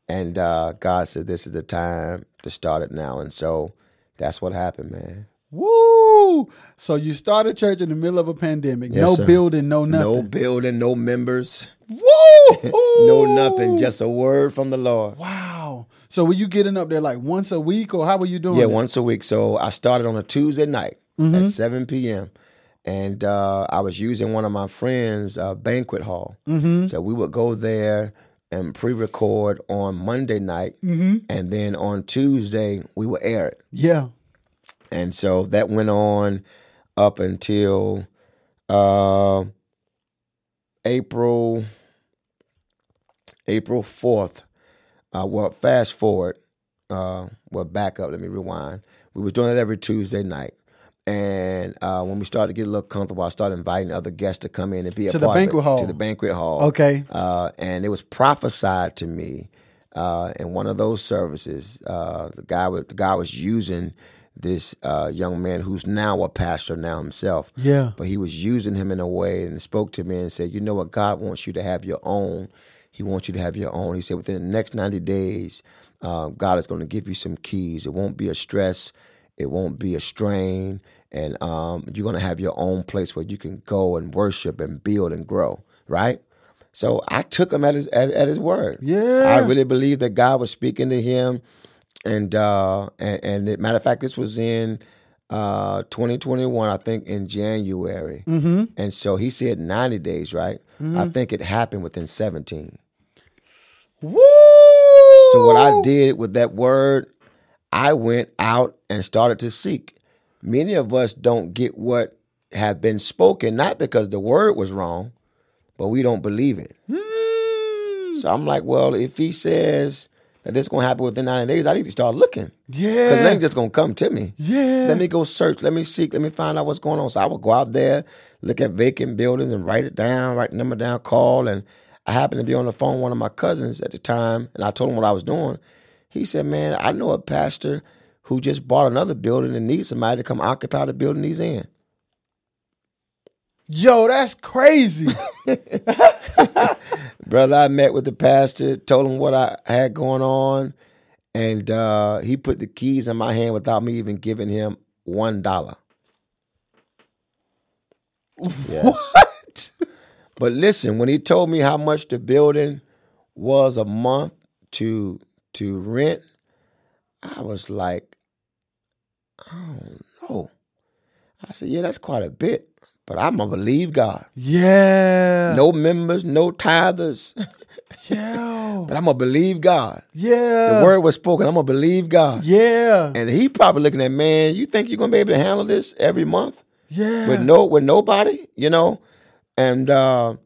and uh, God said, "This is the time to start it now." And so that's what happened, man. Woo! So you started church in the middle of a pandemic. Yes, no sir. building, no nothing. No building, no members, Woo! no nothing, just a word from the Lord. wow. So were you getting up there like once a week, or how were you doing? Yeah, it? once a week. So I started on a Tuesday night Mm-hmm. at 7 p.m. And uh, I was using one of my friends' uh, banquet hall. Mm-hmm. So we would go there and pre-record on Monday night, Mm-hmm. and then on Tuesday we would air it. Yeah. And so that went on up until uh, April April fourth. Uh, well, fast forward. Uh, well, back up. Let me rewind. We was doing it every Tuesday night, and uh, when we started to get a little comfortable, I started inviting other guests to come in and be a To the part of banquet it, hall. To the banquet hall. Okay. Uh, and it was prophesied to me uh, in one of those services. Uh, the guy the guy was using this uh, young man who's now a pastor now himself. Yeah. But he was using him in a way and spoke to me and said, "You know what? God wants you to have your own. He wants you to have your own." He said, "Within the next ninety days, uh, God is going to give you some keys. It won't be a stress. It won't be a strain." And um, you're gonna have your own place where you can go and worship and build and grow, right? So I took him at his at, at his word. Yeah. I really believe that God was speaking to him, and uh, and, and it, matter of fact, this was in uh, 2021, I think in January, mm-hmm. and so he said 90 days, right? I think it happened within 17. Woo! So what I did with that word, I went out and started to seek. Many of us don't get what have been spoken, not because the word was wrong, but we don't believe it. Mm. So I'm like, well, if he says that this gonna happen within 90 days, I need to start looking. Yeah. Because Yeah. ain't just gonna come to me. Yeah. Let me go search. Let me seek. Let me find out what's going on. So I would go out there, look at vacant buildings and write it down, write the number down, call. And I happened to be on the phone with one of my cousins at the time, and I told him what I was doing. He said, Man, I know a pastor who just bought another building and needs somebody to come occupy the building he's in. Yo, that's crazy. Brother, I met with the pastor, told him what I had going on, and uh, he put the keys in my hand without me even giving him one dollar. Yes. But listen, when he told me how much the building was a month to to rent, I was like, I don't know. I said, Yeah, that's quite a bit. But I'm gonna believe God. Yeah. No members, no tithers. Yeah. but I'm gonna believe God. Yeah. The word was spoken. I'm gonna believe God. Yeah. And he probably looking at man. You think you're gonna be able to handle this every month Yeah. with no with nobody? You know. And uh,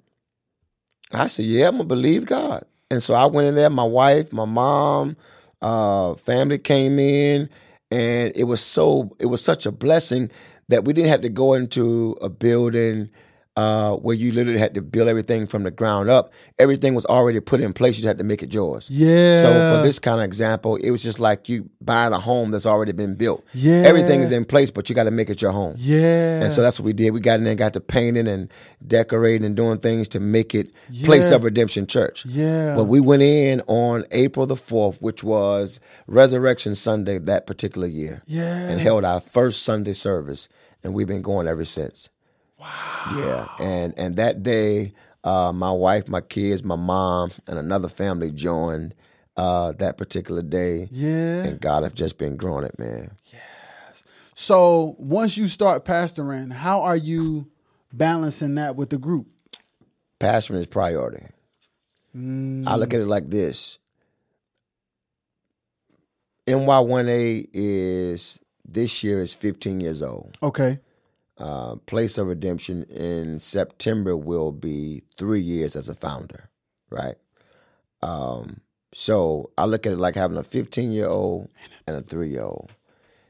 I said, yeah, I'm gonna believe God. And so I went in there. My wife, my mom, uh, family came in, and it was so it was such a blessing that we didn't have to go into a building uh, where you literally had to build everything from the ground up. Everything was already put in place. You just had to make it yours. Yeah. So for this kind of example, it was just like you buying a home that's already been built. Yeah. Everything is in place, but you got to make it your home. Yeah. And so that's what we did. We got in there, got to painting and decorating and doing things to make it Place of Redemption Church. Yeah. But we went in on April the 4th, which was Resurrection Sunday that particular year. Yeah. And held our first Sunday service. And we've been going ever since. Wow. Yeah. And and that day, uh, my wife, my kids, my mom, and another family joined uh, that particular day. Yeah. And God have just been growing it, man. Yes. So once you start pastoring, how are you balancing that with the group? Pastoring is priority. I look at it like this. MY1A is this year is 15 years old. Okay. Uh, Place of Redemption in September will be three years as a founder, right? Um, so I look at it like having a 15 year old and a three year old.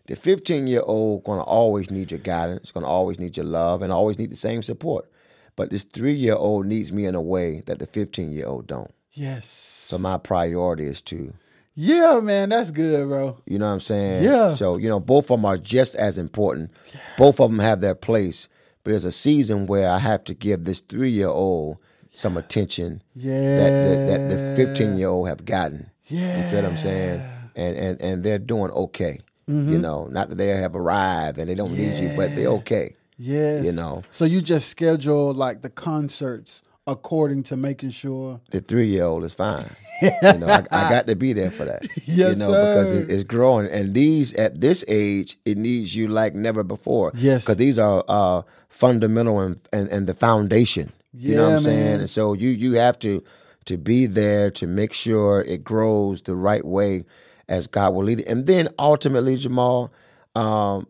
The 15 year old gonna always need your guidance, gonna always need your love, and always need the same support. But this three year old needs me in a way that the 15 year old don't. Yes. So my priority is to, Yeah, man, that's good, bro. you know what I'm saying? Yeah. So, you know, both of them are just as important. Both of them have their place. But there's a season where I have to give this three year old some attention Yeah. that, that, that the 15 year old have gotten. Yeah. You feel what I'm saying? And, and, and they're doing okay. Mm-hmm. You know, not that they have arrived and they don't need you, but they're okay. Yes. You know. So you just schedule like the concerts according to making sure. the three year old is fine. you know, I, I got to be there for that. Yes, you know, because sir. it, it's growing, and these at this age, it needs you like never before. Yes. because these are uh, fundamental and, and and the foundation. you know what I'm saying? And so you you have to to be there to make sure it grows the right way as God will lead it, and then ultimately, Jamal. Um,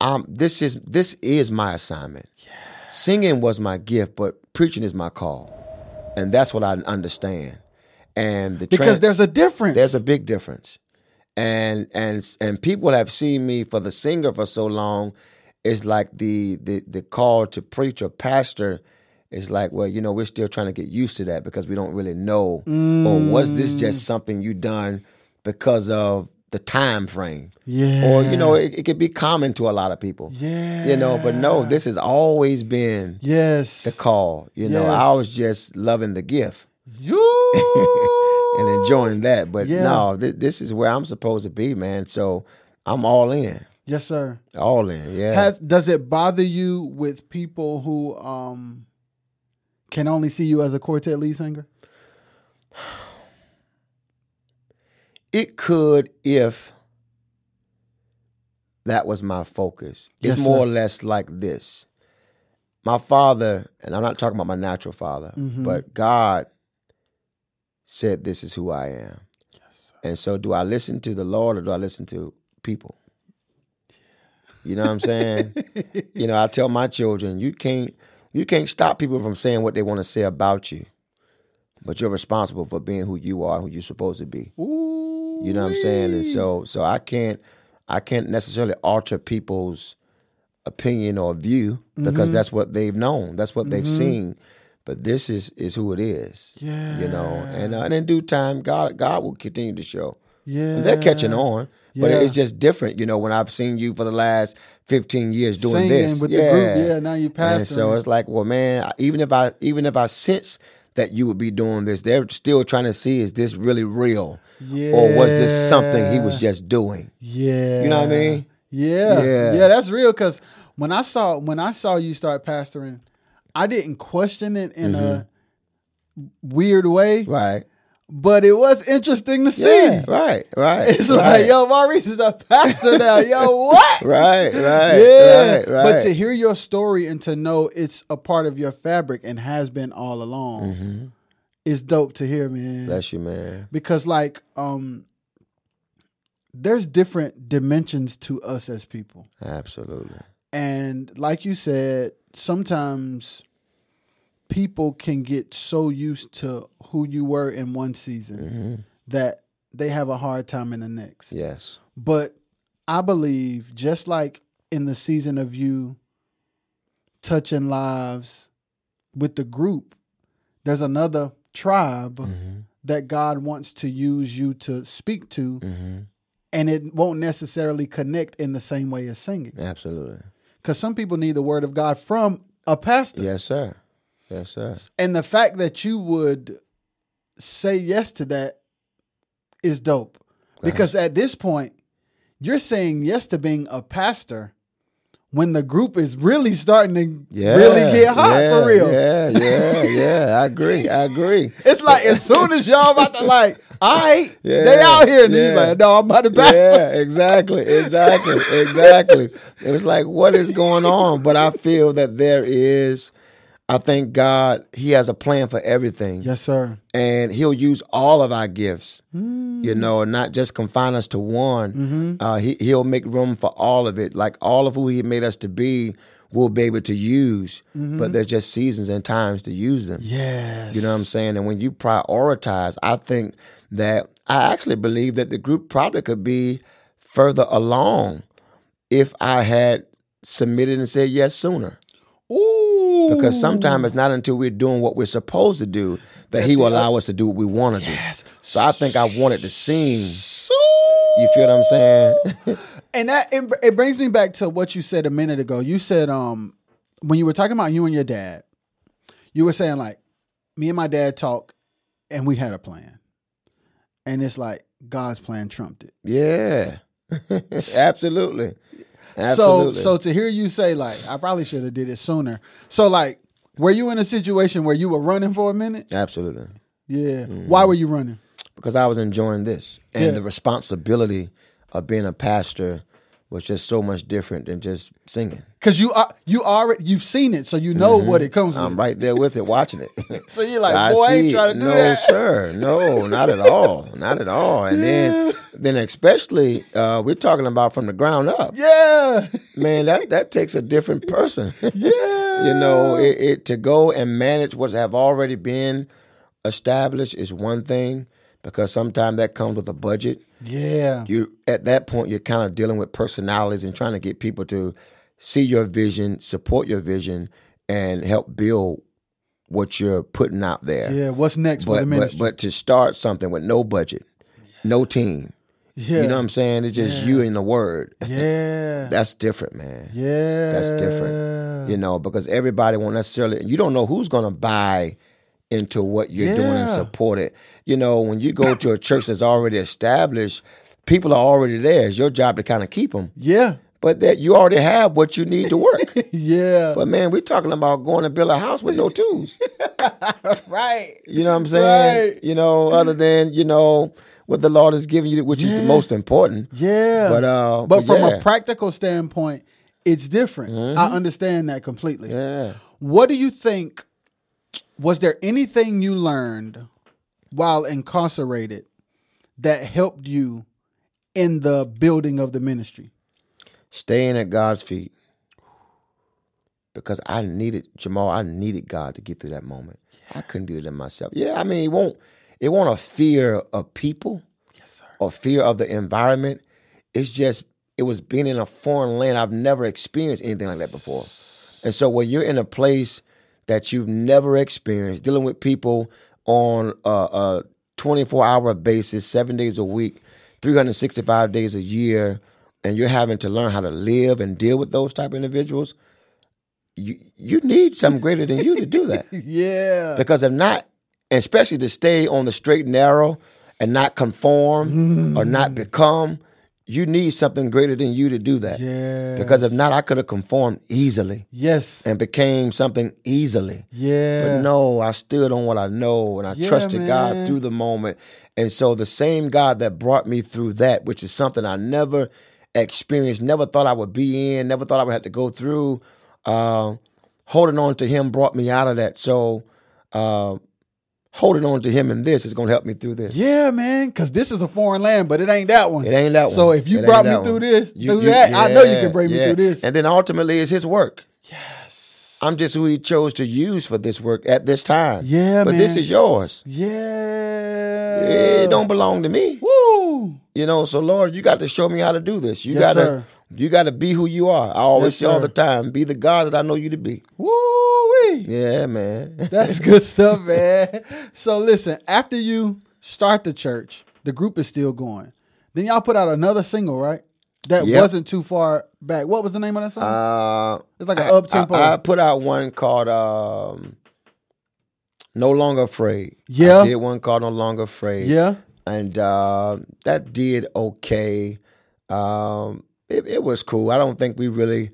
um, this is this is my assignment. Singing was my gift, but preaching is my call, and that's what I understand. And the Because there's a difference. there's a big difference, and and and people have seen me for the singer for so long. It's like the the the call to preach or pastor is like, well, you know, we're still trying to get used to that because we don't really know. Or was this Mm. just something you done because of the time frame? Yeah. Or you know, it, it could be common to a lot of people. Yeah. You know, but no, this has always been yes. the call. You know, I was just loving the gift You and enjoying that. But Yeah. no, th- this is where I'm supposed to be, man. So I'm all in, Yes, sir. all in. Yeah. Has does it bother you with people who um can only see you as a quartet lead singer? It could if that was my focus. Yes, it's more sir. or less like this. My father, and I'm not talking about my natural father, Mm-hmm. but God said, This is who I am. And so, do I listen to the Lord or do I listen to people? You know what I'm saying? you know, I tell my children, you can't you can't stop people from saying what they want to say about you, but you're responsible for being who you are, who you're supposed to be. Ooh. You know what I'm saying? And so so I can't I can't necessarily alter people's opinion or view because Mm-hmm. that's what they've known. That's what they've seen. But this is is who it is. Yeah. You know, and uh, and in due time, God God will continue to show. Yeah. And they're catching on, but Yeah. it's just different. You know, when I've seen you for the last 15 years doing Singing this, with the yeah. group, yeah, now you And so it's like, well, man, even if I even if I sense that you would be doing this, they're still trying to see is this really real, or was this something he was just doing? Yeah. You know what I mean? Yeah. Yeah. Yeah, that's real cuz when I saw when I saw you start pastoring, I didn't question it in a mm-hmm. weird way, Right. But it was interesting to see. Yeah, right, right. It's right. like, yo, Maurice is a pastor now. Yo, what? Right, right, Yeah. right, right. But to hear your story and to know it's a part of your fabric and has been all along is dope to hear, man. Mm-hmm. Bless you, man. because like um there's different dimensions to us as people. Absolutely. And like you said, sometimes people can get so used to who you were in one season that they have a hard time in the next. Yes. But I believe just like in the season of you touching lives with the group, there's another tribe Mm-hmm. that God wants to use you to speak to, and it won't necessarily connect in the same way as singing. Absolutely. Because some people need the word of God from a pastor. Yes, sir. Yes, sir. And the fact that you would say yes to that is dope. Because at this point, you're saying yes to being a pastor when the group is really starting to Yeah. really get hot yeah, for real. Yeah, yeah, yeah. I agree. I agree. It's like as soon as y'all about to like, all right, Yeah, they out here, and he's yeah. like, no, I'm about to pastor. Yeah, exactly, exactly, exactly. It was like, what is going on? But I feel that there is, I thank God, He has a plan for everything. Yes, sir. and he'll use all of our gifts, hmm. you know, and not just confine us to one. Mm-hmm. Uh, he he'll make room for all of it, like all of who he made us to be. We'll be able to use, mm-hmm. but there's just seasons and times to use them. Yes. You know what I'm saying? And when you prioritize, I think that I actually believe that the group probably could be further along if I had submitted and said yes sooner Ooh. Because sometimes it's not until we're doing what we're supposed to do that he will allow us to do what we want to do. So I think I wanted to sing. You feel what I'm saying? And that it, it brings me back to what you said a minute ago. You said um when you were talking about you and your dad, you were saying like me and my dad talk and we had a plan. And it's like God's plan trumped it. yeah, absolutely. So Absolutely. so to hear you say like I probably should have did it sooner. So like were you in a situation where you were running for a minute? absolutely, Yeah. Mm-hmm. Why were you running? because I was enjoying this, and Yeah. the responsibility of being a pastor was just so much different than just singing. Cuz you are you already you've seen it so you know what it comes with. I'm right there with it, watching it. So you're like, "Boy, I ain't see- trying to do no, that." sir. No, not at all. Not at all. And then, then especially, uh, we're talking about from the ground up. Yeah. Man, that that takes a different person. yeah. You know, it, it to go and manage what have already been established is one thing because sometimes that comes with a budget. Yeah. You at that point you're kind of dealing with personalities and trying to get people to see your vision, support your vision, and help build what you're putting out there. Yeah, what's next for But, the but ministry? but to start something with no budget, no team. yeah. You know what I'm saying? It's just you and the word. Yeah. That's different, man. yeah. That's different. You know, because everybody won't necessarily you don't know who's gonna buy into what you're doing and support it. You know, when you go to a church that's already established, people are already there. It's your job to kind of keep them. Yeah. But that you already have what you need to work. Yeah. but man, we're talking about going to build a house with no tools. right. You know what I'm saying? Right. You know, other than, you know, what the Lord has given you, which is the most important. Yeah. But, uh, but but from yeah. Mm-hmm. a practical standpoint, it's different. I understand that completely. Yeah. What do you think? Was there anything you learned while incarcerated that helped you in the building of the ministry? Staying at God's feet. Because I needed Jamal, I needed God to get through that moment. I couldn't do it in myself. Yeah, I mean, it won't it won't a fear of people yes, or fear of the environment. It's just it was being in a foreign land. I've never experienced anything like that before. And so when you're in a place that you've never experienced, dealing with people on a, a 24 hour basis, seven days a week, 365 days a year, and you're having to learn how to live and deal with those type of individuals, you you need something greater than you to do that. Yeah. Because if not, especially to stay on the straight and narrow and not conform or not mm. become, you need something greater than you to do that. Yes. Because if not, I could have conformed easily Yes. and became something easily. Yeah. But no, I stood on what I know and I Yeah, trusted man. God through the moment. And so the same God that brought me through that, which is something I never experienced, never thought I would be in, never thought I would have to go through, uh, holding on to Him brought me out of that. So uh, holding on to Him in this is going to help me through this. Yeah, man, because this is a foreign land, but it ain't that one. It ain't that one. So if you It brought me through one. this, You- through you- that, I know you can bring me through this. And then ultimately, it's His work. yes. I'm just who He chose to use for this work at this time. Yeah, but this is yours. Yeah. It don't belong to me. Woo. You know, so Lord, you got to show me how to do this. You Yes, gotta you gotta be who you are. I always Yes, say all the time, be the God that I know you to be. Woo Yeah, man. That's good stuff, man. So listen, after you start the church, the group is still going. Then y'all put out another single, right? That Yep. wasn't too far back. What was the name of that song? Uh it's like an up tempo. I, I put out one called um No Longer Afraid. Yeah. I did one called No Longer Afraid. yeah. And uh, that did okay. Um it, it was cool. I don't think we really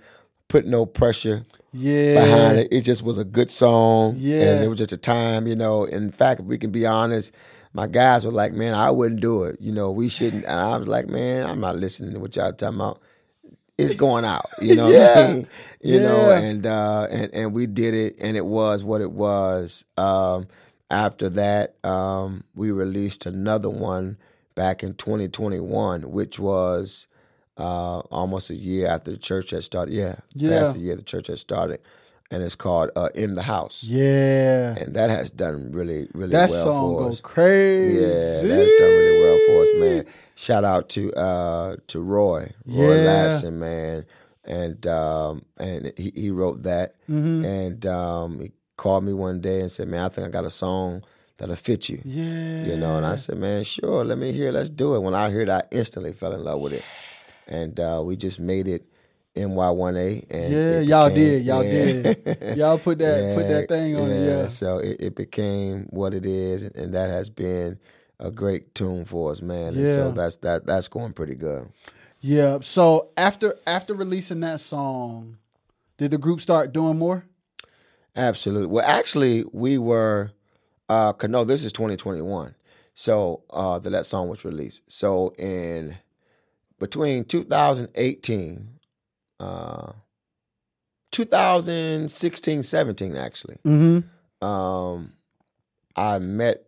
put no pressure Yeah. behind it. It just was a good song. Yeah. And it was just a time, you know. In fact, if we can be honest, my guys were like, man, I wouldn't do it. You know, we shouldn't. And I was like, man, I'm not listening to what y'all talking about. It's going out, you know. what I Yeah. mean? You know, and uh, and and we did it, and it was what it was. Um, after that, um, we released another one back in 2021, which was uh, almost a year after the church had started. Yeah, Yeah. past a year the church had started, and it's called uh, "In the House," Yeah. and that has done really, really That well song for goes us. crazy. Yeah, that's done really well for us, man. Shout out to uh to Roy, Roy Yeah. Lassen, man, and um and he, he wrote that, Mm-hmm. and um he called me one day and said, "Man, I think I got a song that'll fit you." Yeah. You know, and I said, "Man, sure, let me hear, it. let's do it." When I heard, it, I instantly fell in love with it, and uh, we just made it MY1A, and Yeah, it y'all did. Y'all yeah. did. Y'all put that put that thing on it. Yeah. So it, it became what it is, and that has been a great tune for us, man. And so that's that that's going pretty good. Yeah. So after after releasing that song, did the group start doing more? Absolutely. Well, actually, we were. Uh, no, this is 2021. So uh, that that song was released. So in between 2018, uh, 2016, 17, actually, Mm-hmm. um, I met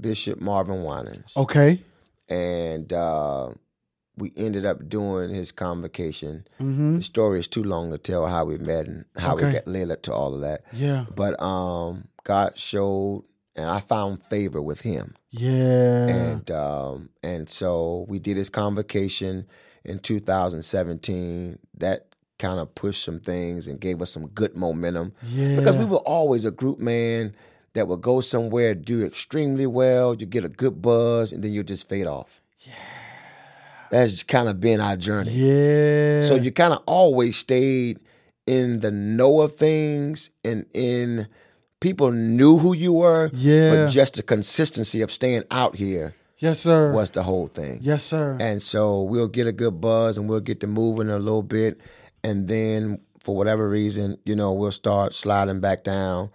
Bishop Marvin Winans. Okay. and uh, we ended up doing his convocation. Mm-hmm. The story is too long to tell how we met and how Okay. we got led up to all of that. Yeah. But um, God showed, and I found favor with him, Yeah. and um, and so we did his convocation in 2017. That kind of pushed some things and gave us some good momentum yeah. because we were always a group man that would go somewhere do extremely well you get a good buzz and then you just fade off yeah that's kind of been our journey Yeah. so you kind of always stayed in the know of things and in people knew who you were Yeah. but just the consistency of staying out here yes, sir. was the whole thing Yes, sir. and so we'll get a good buzz and we'll get to moving a little bit. And then for whatever reason, you know, we'll start sliding back down.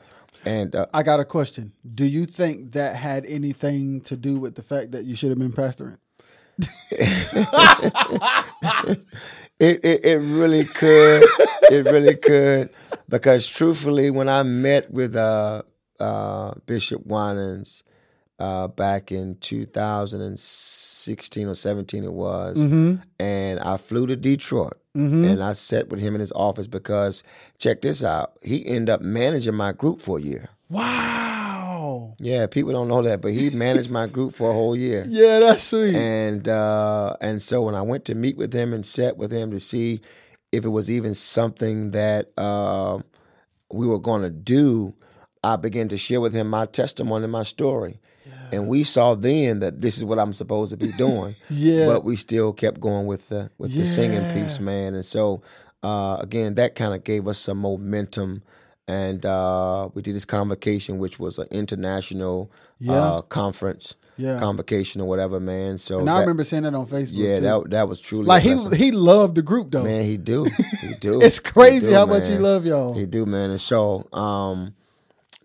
And uh, I got a question. Do you think that had anything to do with the fact that you should have been pastoring? it, it, it really could. it really could. Because truthfully, when I met with uh, uh, Bishop Winans uh, back in 2016 or 17, it was, and I flew to Detroit. And I sat with him in his office because, check this out, he ended up managing my group for a year. Wow. Yeah, people don't know that, but he managed my group for a whole year. Yeah, that's sweet. And uh, and so when I went to meet with him and sat with him to see if it was even something that uh, we were going to do, I began to share with him my testimony my story. And we saw then that this is what I'm supposed to be doing. Yeah. But we still kept going with the with the singing piece, man. And so uh, again, that kind of gave us some momentum and uh, we did this convocation, which was an international Yeah. uh, conference, Yeah. convocation or whatever, man. So And I that- remember seeing that on Facebook. yeah, too. that that was truly like a he he loved the group though. man, he do, he do. it's crazy do, how much he love y'all. He do, man. And so um,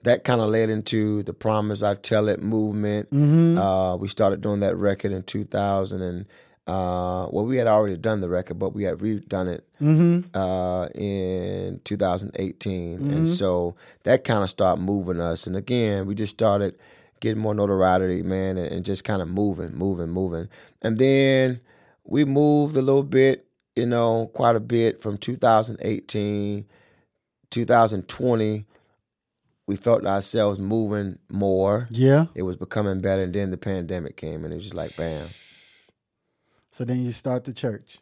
that kind of led into the Promise I Tell It movement. Mm-hmm. Uh, we started doing that record in 2000. And, uh, well, we had already done the record, but we had redone it Mm-hmm. uh, in 2018. And so that kind of started moving us. And again, we just started getting more notoriety, man, and, and just kind of moving, moving, moving. And then we moved a little bit, you know, quite a bit from 2018, 2020. We felt ourselves moving more. Yeah. It was becoming better. And then the pandemic came, and it was just like, bam. So then you start the church.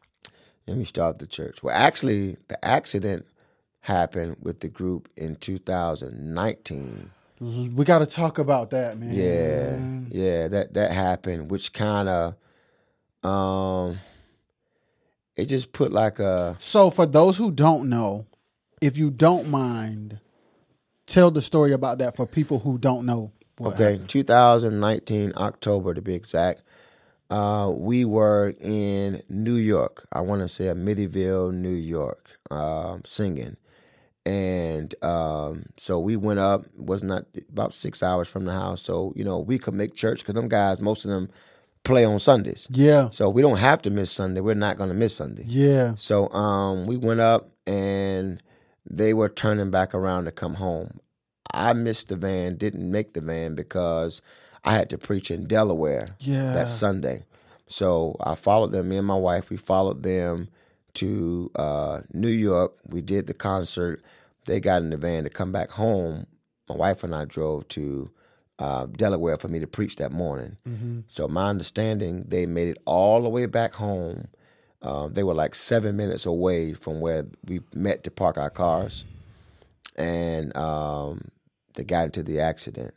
and we start the church. Well, actually, the accident happened with the group in 2019. We got to talk about that, man. Yeah, yeah, that that happened, which kind of, um, it just put like a So for those who don't know, if you don't mind, tell the story about that for people who don't know. what okay, happened. 2019 October to be exact. Uh, we were in New York. I want to say at Middleville, New York, um, singing. And um, so we went up. Was not about six hours from the house. So you know we could make church because them guys, most of them, play on Sundays. Yeah. So we don't have to miss Sunday. We're not going to miss Sunday. Yeah. So um, we went up and they were turning back around to come home. I missed the van, didn't make the van because I had to preach in Delaware Yeah. that Sunday. So I followed them, me and my wife, we followed them to uh, New York. We did the concert. They got in the van to come back home. My wife and I drove to uh, Delaware for me to preach that morning. So my understanding, they made it all the way back home. Uh, they were like seven minutes away from where we met to park our cars, and um, they got into the accident.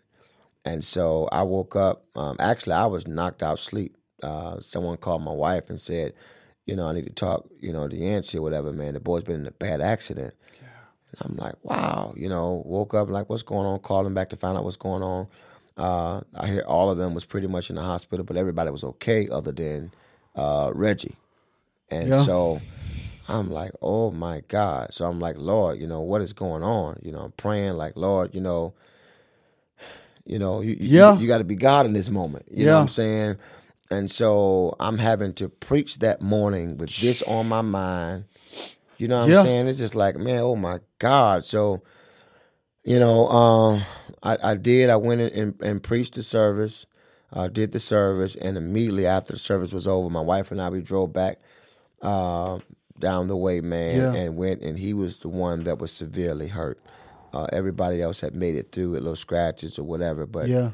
And so I woke up. Um, actually, I was knocked out sleep. Uh, someone called my wife and said, "You know, I need to talk. You know, the answer, whatever, man. The boy's been in a bad accident." And I'm like, "Wow." You know, woke up like, "What's going on?" Calling back to find out what's going on. Uh, I hear all of them was pretty much in the hospital, but everybody was okay other than uh, Reggie. And Yeah. so I'm like, oh my God. So I'm like, Lord, you know, what is going on? You know, I'm praying like, Lord, you know, you know, you, you- Yeah. you, got to be God in this moment. You know what I'm saying? And so I'm having to preach that morning with this on my mind. You know what Yeah. I'm saying? It's just like, man, oh my God. So, you know, um, I, I did. I went in and, and preached the service, uh, did the service, and immediately after the service was over, my wife and I we drove back uh, down the way, man, Yeah. and went. And he was the one that was severely hurt. Uh, everybody else had made it through with little scratches or whatever, but Yeah.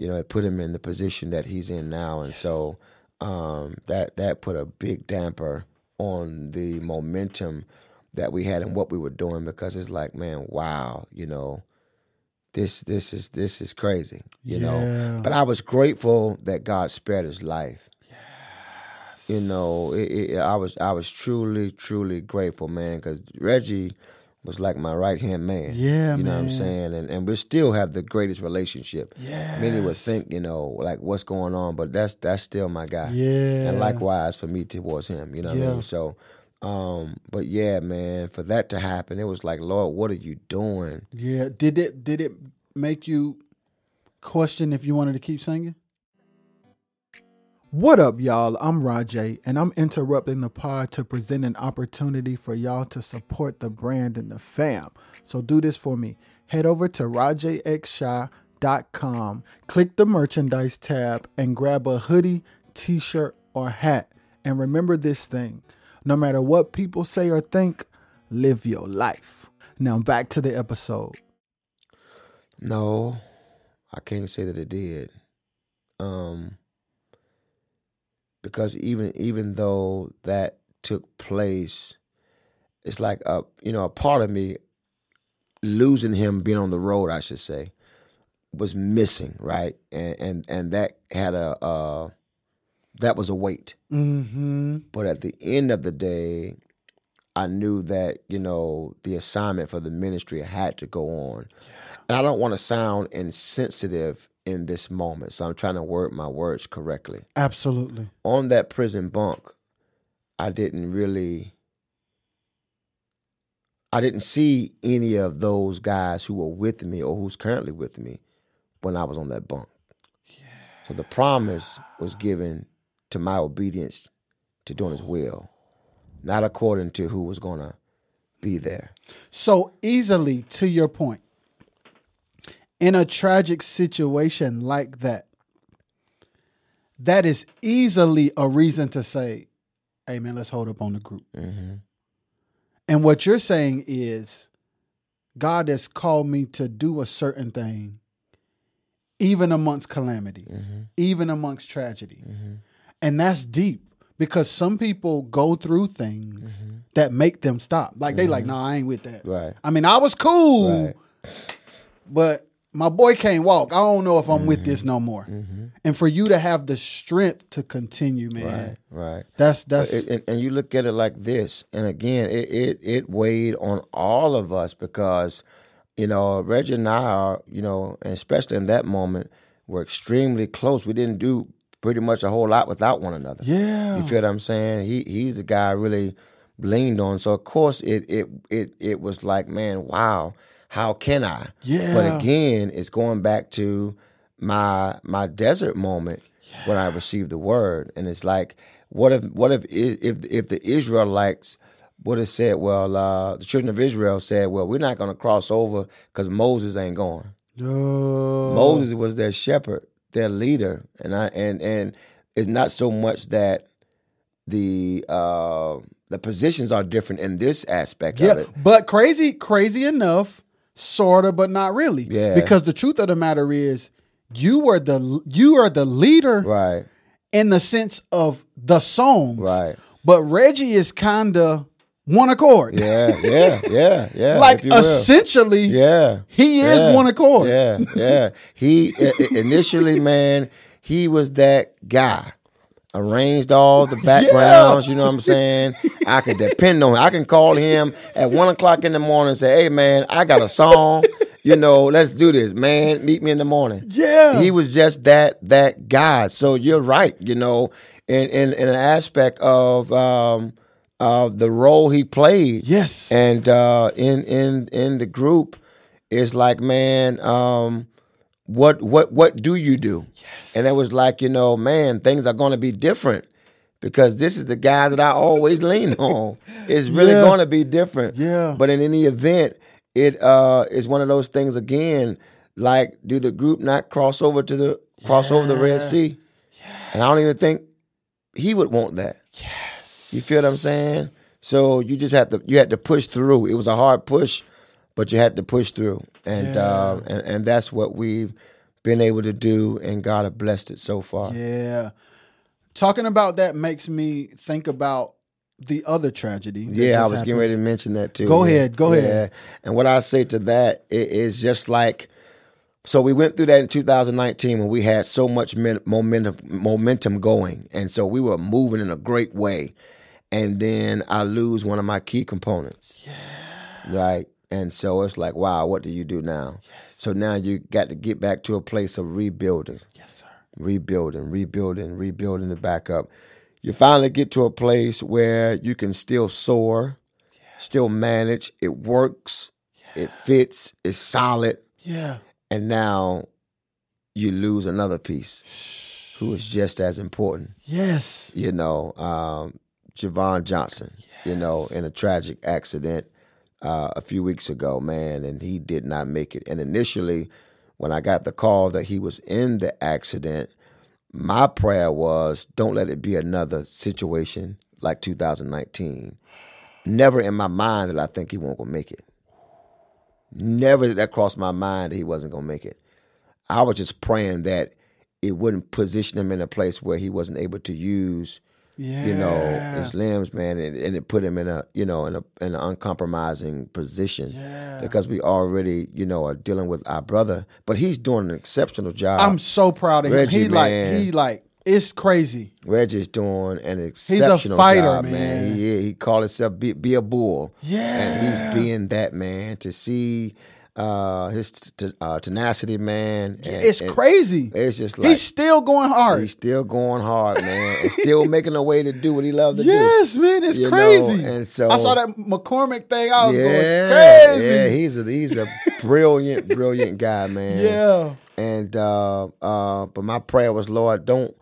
You know, it put him in the position that he's in now, and so um, that that put a big damper on the momentum that we had and what we were doing because it's like, man, wow, you know, this this is this is crazy, you Yeah. know. But I was grateful that God spared his life. Yes. You know, it, it, I was I was truly truly grateful, man, because Reggie was like my right hand man. Yeah, you know what I'm saying, and and we still have the greatest relationship. Yeah, Many would think, you know, like what's going on, but that's that's still my guy. Yeah. and likewise for me towards him. You know what I mean? So, um, but yeah, man, for that to happen, it was like, Lord, what are you doing? Yeah. Did it did it make you question if you wanted to keep singing? What up, y'all? I'm Rajay, and I'm interrupting the pod to present an opportunity for y'all to support the brand and the fam. So do this for me. Head over to rajxshy.com, click the merchandise tab, and grab a hoodie, t shirt, or hat. And remember this thing no matter what people say or think, live your life. Now back to the episode. No, I can't say that it did. Um, because even even though that took place, it's like a you know a part of me losing him being on the road, I should say, was missing, right? And and and that had a uh, that was a weight. Mm-hmm. But at the end of the day, I knew that you know the assignment for the ministry had to go on, and I don't want to sound insensitive in this moment, so I'm trying to word my words correctly. Absolutely. On that prison bunk, I didn't really. I didn't see any of those guys who were with me or who's currently with me when I was on that bunk. Yeah. So the promise was given to my obedience to doing his will, not according to who was going to be there. So easily, to your point, in a tragic situation like that, that is easily a reason to say, hey, man, let's hold up on the group. Mm-hmm. And what you're saying is, God has called me to do a certain thing, even amongst calamity, mm-hmm. even amongst tragedy. Mm-hmm. And that's deep because some people go through things that make them stop. Like they like, nah, I ain't with that. Right. I mean, I was cool, Right. but my boy can't walk. I don't know if I'm with this mm-hmm. no more. Mm-hmm. And for you to have the strength to continue, man, Right, right. that's that's It- and, and you look at it like this, and again, it, it it weighed on all of us because, you know, Reggie and I are, you know, and especially in that moment, were extremely close. We didn't do pretty much a whole lot without one another. yeah, You feel what I'm saying? He he's the guy I really leaned on. So of course it it it it was like, man, wow, how can I? Yeah. But again, it's going back to my my desert moment when I received the word, and it's like, what if what if if if the Israelites would have said, well, uh, the children of Israel said, well, we're not going to cross over because Moses ain't going. Oh, Moses was their shepherd, their leader, and I and and it's not so much that the uh, the positions are different in this aspect yeah. of it. But crazy, crazy enough, sorta, but not really. Yeah. Because the truth of the matter is, you were the you are the leader Right, in the sense of the songs, Right. But Reggie is kind of one accord. yeah, yeah, yeah, yeah. like if you will. essentially, yeah, he is yeah, one accord. Yeah, yeah. He initially, man, he was that guy. Arranged all the backgrounds, you know what I'm saying? I could depend on him. I can call him at one o'clock in the morning and say, Hey man, I got a song. You know, let's do this, man. Meet me in the morning. Yeah. He was just that that guy. So you're right, you know, in in, in an aspect of um of the role he played. Yes. And uh in in in the group it's like, man, um, what what what do you do? Yes. And it was like, you know, man, things are gonna be different because this is the guy that I always lean on. It's really Yeah. gonna be different. Yeah. But in any event, it uh is one of those things again, like do the group not cross over to the cross over the Red Sea? And I don't even think he would want that. Yes. You feel what I'm saying? So you just had to you had to push through. It was a hard push, but you had to push through. And uh, and, and that's what we've been able to do and God have blessed it so far. Yeah. Talking about that makes me think about the other tragedy. Yeah, I was getting ready to mention that too. Go Yeah. ahead, go Yeah. ahead. And what I say to that is just like, so we went through that in 2019 when we had so much momentum momentum going, and so we were moving in a great way, and then I lose one of my key components. Yeah. Right. And so it's like, wow, what do you do now? So now you got to get back to a place of rebuilding Yes, sir. rebuilding, rebuilding, rebuilding it back up. You finally get to a place where you can still soar, still manage. It works, it fits, it's solid, Yeah. and now you lose another piece who is just as important. Yes. You know, um, Javon Johnson. You know, in a tragic accident uh, a few weeks ago, man, and he did not make it. And initially, when I got the call that he was in the accident, my prayer was, don't let it be another situation like 2019. Never in my mind did I think he wasn't gonna make it. Never did that cross my mind that he wasn't gonna make it. I was just praying that it wouldn't position him in a place where he wasn't able to use, Yeah. you know, his limbs, man, and, and it put him in a, you know, in a in an uncompromising position. Yeah. Because we already, you know, are dealing with our brother, but he's doing an exceptional job. I'm so proud of him. Reggie, he like man. he like It's crazy. Reggie's doing an exceptional he's a fighter, job, man. He he called himself be, be a bull. Yeah. and he's being that man to see uh, his t- uh, tenacity, man. and- It's and crazy. It's just like He's still going hard. he's still going hard, man, and still making a way to do what he loved to do. Yes, man, it's You know, crazy. and so- I saw that McCormick thing. I was Yeah, going crazy. yeah, he's a he's a brilliant, brilliant guy, man. yeah, And uh, uh, but my prayer was, Lord, don't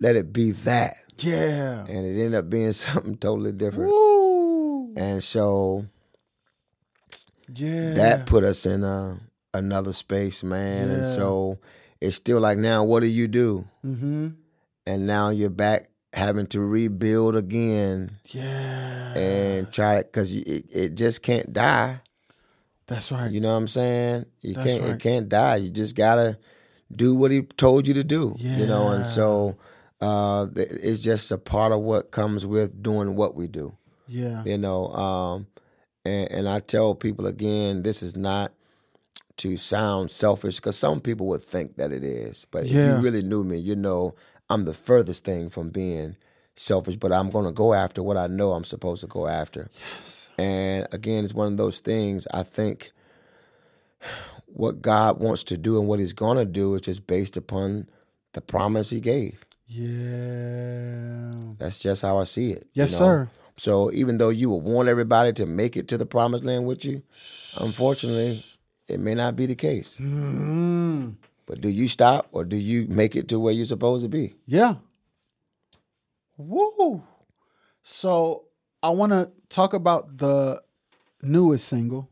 let it be that. yeah. And it ended up being something totally different. Woo. And so Yeah. that put us in uh, another space, man. And so it's still like now, what do you do? Mm-hmm. And now you're back having to rebuild again Yeah. and try it because it, it just can't die. That's right. You know what I'm saying? You That's can't right. it can't die. You just gotta do what he told you to do. You know, and so uh, it's just a part of what comes with doing what we do. yeah. You know, um, and, and I tell people again, this is not to sound selfish because some people would think that it is. But if you really knew me, you know I'm the furthest thing from being selfish. But I'm going to go after what I know I'm supposed to go after. Yes. And again, it's one of those things. I think what God wants to do and what He's going to do is just based upon the promise He gave. Yeah. That's just how I see it. Yes, you know? sir. So even though you would want everybody to make it to the promised land with you, unfortunately, it may not be the case. Mm. But do you stop or do you make it to where you're supposed to be? Yeah. Woo. So I want to talk about the newest single,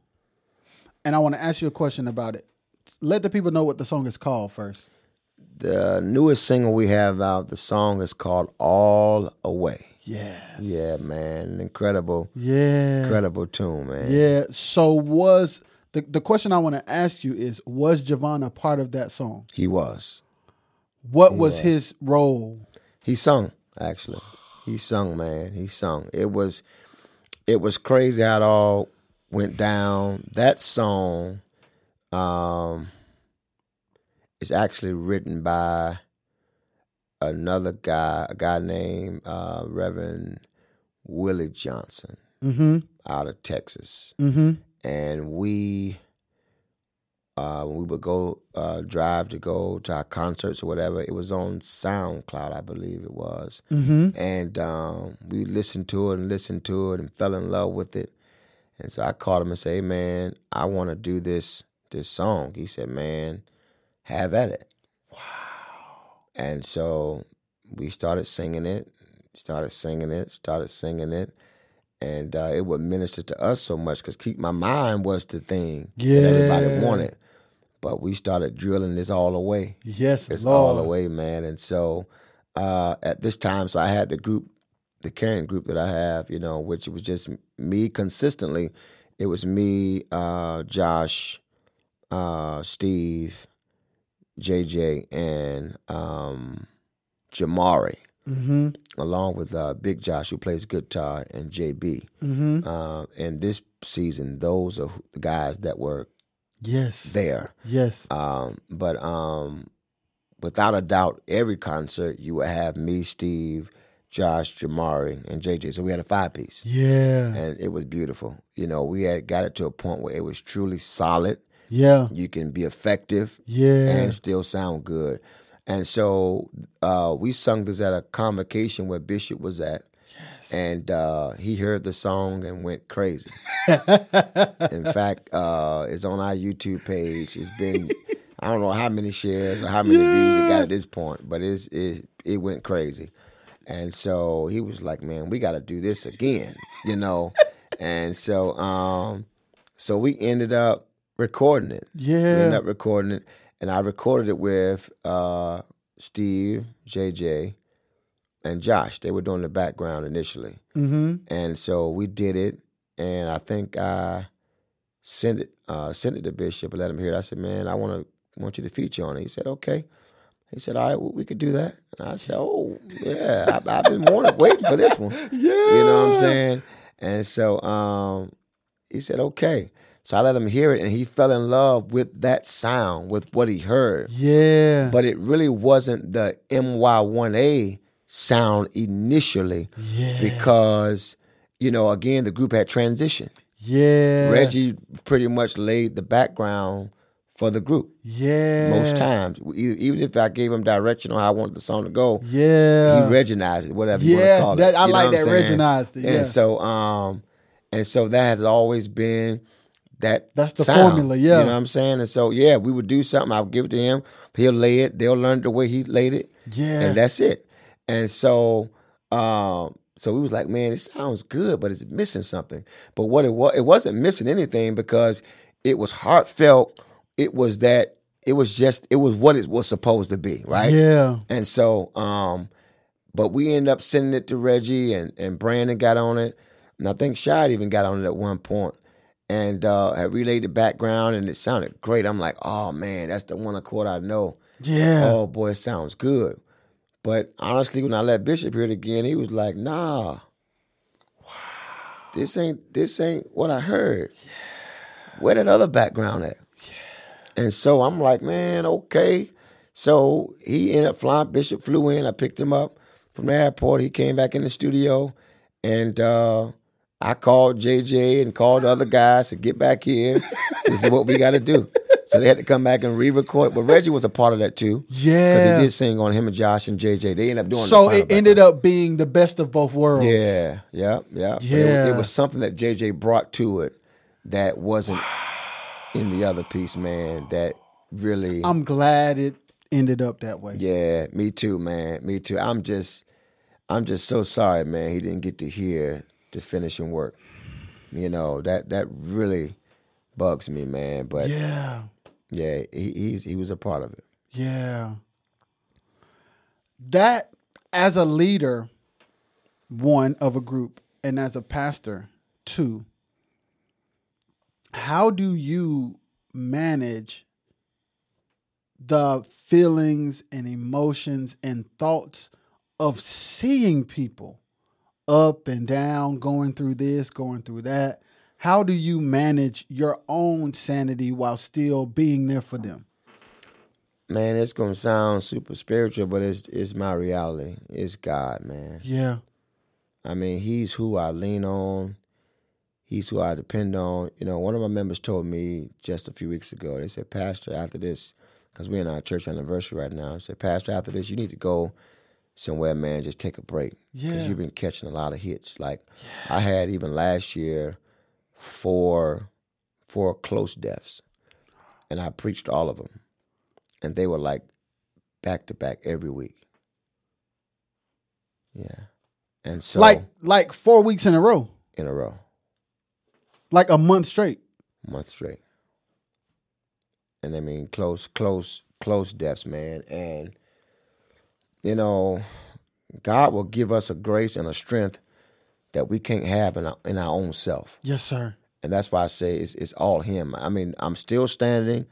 and I want to ask you a question about it. Let the people know what the song is called first. The newest single we have out, the song is called All Away. Yes. Yeah, man. Incredible, Yeah. incredible tune, man. Yeah. So was the the question I want to ask you is was Javon a part of that song? He was. What was his role? He sung, actually. He sung, man. He sung. It was it was crazy how it all went down. That song um is actually written by another guy, a guy named uh, Reverend Willie Johnson Mm-hmm. out of Texas. Mm-hmm. And we uh, when we would go uh, drive to go to our concerts or whatever, it was on SoundCloud, I believe it was. Mm-hmm. And um, we listened to it and listened to it and fell in love with it. And so I called him and said, hey, man, I want to do this this song. He said, man, have at it. Wow. And so we started singing it, started singing it, started singing it. And uh, it would minister to us so much because keep my mind was the thing that everybody Yeah. wanted. But we started drilling this all away. Yes, It's Lord. all the way, man. And so uh, at this time, so I had the group, the carrying group that I have, you know, which was just me consistently. It was me, uh, Josh, uh, Steve, JJ, and um, Jamari, Mm-hmm. along with uh, Big Josh, who plays guitar, and JB. Mm-hmm. Uh, and this season, those are the guys that were Yes. there. Yes. Um, but um, without a doubt, every concert you would have me, Steve, Josh, Jamari, and JJ. So we had a five piece, Yeah. and it was beautiful. You know, we had got it to a point where it was truly solid. Yeah. You can be effective Yeah. and still sound good. And so uh, we sung this at a convocation where Bishop was at. And uh, he heard the song and went crazy. In fact, uh, it's on our YouTube page. It's been I don't know how many shares or how many views it got at this point, but it's it it went crazy. And so he was like, "Man, we got to do this again," you know. and so um, so we ended up recording it. Yeah. We ended up recording it, and I recorded it with uh, Steve, JJ, and Josh. They were doing the background initially. mm-hmm. And so we did it, and I think I sent it uh, sent it to Bishop and let him hear it. I said, "Man, I want to want you to feature on it." He said, "Okay." He said, "All right, well, we could do that." And I said, "Oh, yeah, I, I've been wanting, waiting for this one." Yeah. You know what I'm saying? And so um, he said, "Okay." So I let him hear it, and he fell in love with that sound, with what he heard. Yeah. But it really wasn't the MY1A sound initially Yeah. because, you know, again, the group had transitioned. yeah. Reggie pretty much laid the background for the group Yeah. most times. Even if I gave him direction on how I wanted the song to go, Yeah. he Reginized it, whatever you Yeah, want to call that- it. I You like that? Reginized it, yeah. And so, um, and so that has always been that. That's the sound, formula, yeah. You know what I'm saying? And so, yeah, we would do something. I would give it to him. He'll lay it. They'll learn the way he laid it. Yeah. and that's it. And so, um, so we was like, man, it sounds good, but it's missing something. But what it was, it wasn't missing anything because it was heartfelt. It was that. It was just. It was what it was supposed to be, right? Yeah. And so, um, but we ended up sending it to Reggie and, and Brandon got on it. And I think Shad even got on it at one point and uh, had relayed the background and it sounded great. I'm like, oh man, that's the one accord I know. Yeah. Oh boy, it sounds good. But honestly, when I let Bishop hear it again, he was like, nah. Wow. This ain't this ain't what I heard. Yeah. Where that other background at? And so I'm like, man, okay. So he ended up flying. Bishop flew in. I picked him up from the airport. He came back in the studio, and uh, I called JJ and called the other guys to get back here. this is what we got to do. So they had to come back and re-record. But Reggie was a part of that too. Yeah, because he did sing on him and Josh and JJ. They ended up doing. So it ended up being the best of both worlds. yeah, yeah, yeah. But It, Yeah. it was something that JJ brought to it that wasn't in the other piece, man. That really. I'm glad it ended up that way. yeah, me too, man. Me too. I'm just, I'm just so sorry, man. He didn't get to hear the finishing work. You know that that really bugs me, man. But yeah, Yeah. he he's, he was a part of it. Yeah. That as a leader, one of a group, and as a pastor, two, how do you manage the feelings and emotions and thoughts of seeing people up and down, going through this, going through that? How do you manage your own sanity while still being there for them? Man, it's gonna sound super spiritual, but it's it's my reality. It's God, man. Yeah. I mean, he's who I lean on. He's who I depend on. You know, one of my members told me just a few weeks ago, they said, Pastor, after this, because we're in our church anniversary right now, they said, Pastor, after this, you need to go somewhere, man, just take a break. Because Yeah. you've been catching a lot of hits. Like, I had even last year four, four close deaths, and I preached all of them. And they were like back to back every week. Yeah. And so, like like four weeks in a row, in a row, like a month straight. month straight. And I mean, close, close, close deaths, man. And, you know, God will give us a grace and a strength that we can't have in our, in our own self. Yes, sir. And that's why I say it's, it's all Him. I mean, I'm still standing,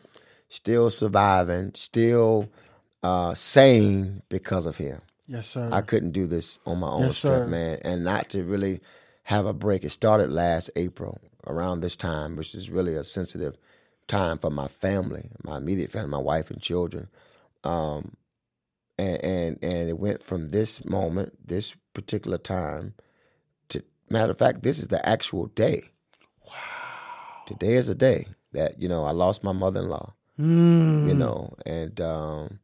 still surviving, still uh, sane because of Him. Yes, sir. I couldn't do this on my own Yes, strength, sir. man, and not to really have a break. It started last April around this time, which is really a sensitive time for my family, my immediate family, my wife and children. Um, and and and it went from this moment, this particular time, to matter of fact, this is the actual day. Wow. Today is the day that you know I lost my mother-in-law. Mm. You know, and um,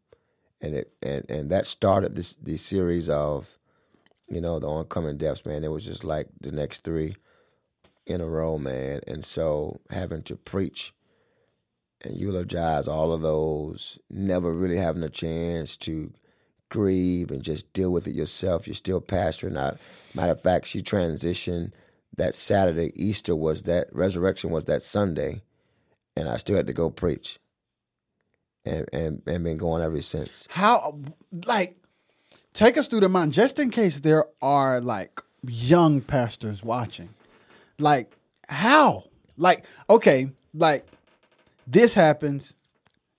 and it and and that started this this series of you know the oncoming deaths man it was just like the next three in a row man and so having to preach and eulogize all of those never really having a chance to grieve and just deal with it yourself you're still pastoring I, matter of fact she transitioned that saturday easter was that resurrection was that sunday and i still had to go preach and and, and been going ever since How like take us through the mind just in case there are like young pastors watching. Like how? Like okay, like this happens,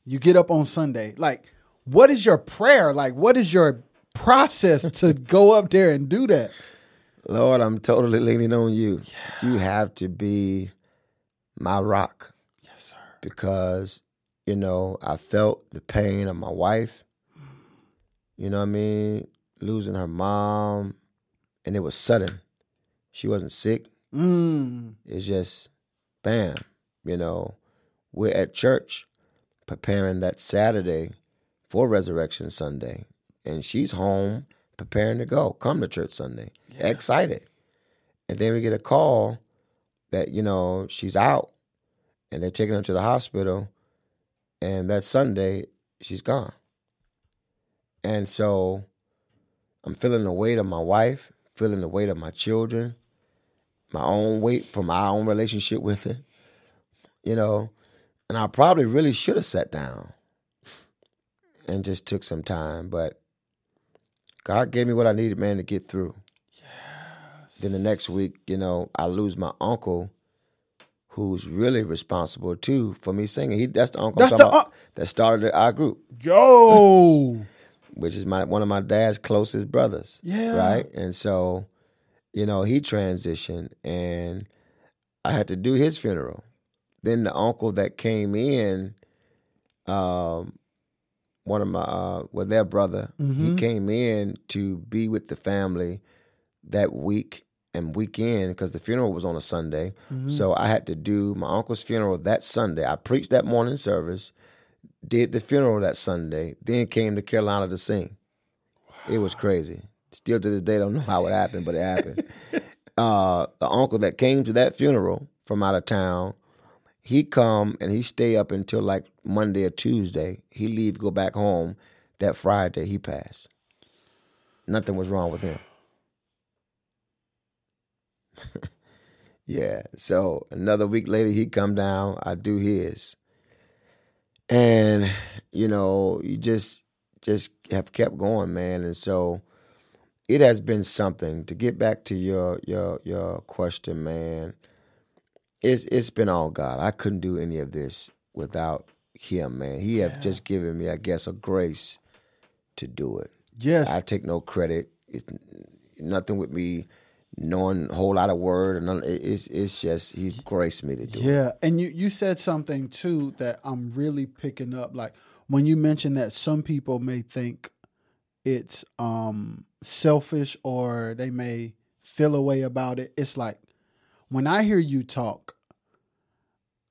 you get up on Sunday. Like what is your prayer? Like what is your process to go up there and do that? Lord, I'm totally leaning on you. You have to be my rock Yes, sir. because you know I felt the pain of my wife. You know what I mean? Losing her mom, and it was sudden. She wasn't sick. Mm. It's just, bam. You know, we're at church preparing that Saturday for Resurrection Sunday, and she's home preparing to go, come to church Sunday, excited. And then we get a call that you know she's out, and they're taking her to the hospital, and that Sunday she's gone. And so, I'm feeling the weight of my wife, feeling the weight of my children, my own weight from my own relationship with it, you know. And I probably really should have sat down and just took some time, but God gave me what I needed, man, to get through. Then the next week, you know, I lose my uncle, who's really responsible too for me singing. He that's the uncle That's the un- that started our group Yo. which is my one of my dad's closest brothers. Yeah. Right. And so, you know, he transitioned and I had to do his funeral. Then the uncle that came in, um, one of my uh well their brother, he came in to be with the family that week and weekend because the funeral was on a Sunday. So I had to do my uncle's funeral that Sunday. I preached that morning service did the funeral that Sunday, then came to Carolina to sing. It was crazy. Still to this day, I don't know how it happened, but it happened. uh, the uncle that came to that funeral from out of town, he come and he stay up until like Monday or Tuesday. He leave, go back home. That Friday, he passed. Nothing was wrong with him. yeah. So another week later, he come down. I do his and you know you just just have kept going man and so it has been something to get back to your your your question man it's it's been all god i couldn't do any of this without him man he have just given me i guess a grace to do it Yes. i take no credit it's nothing with me knowing a whole lot of word And it's it's just he's graced me to do it Yeah, and you you said something too that I'm really picking up. Like when you mentioned that some people may think it's um selfish or they may feel a way about it. It's like when I hear you talk,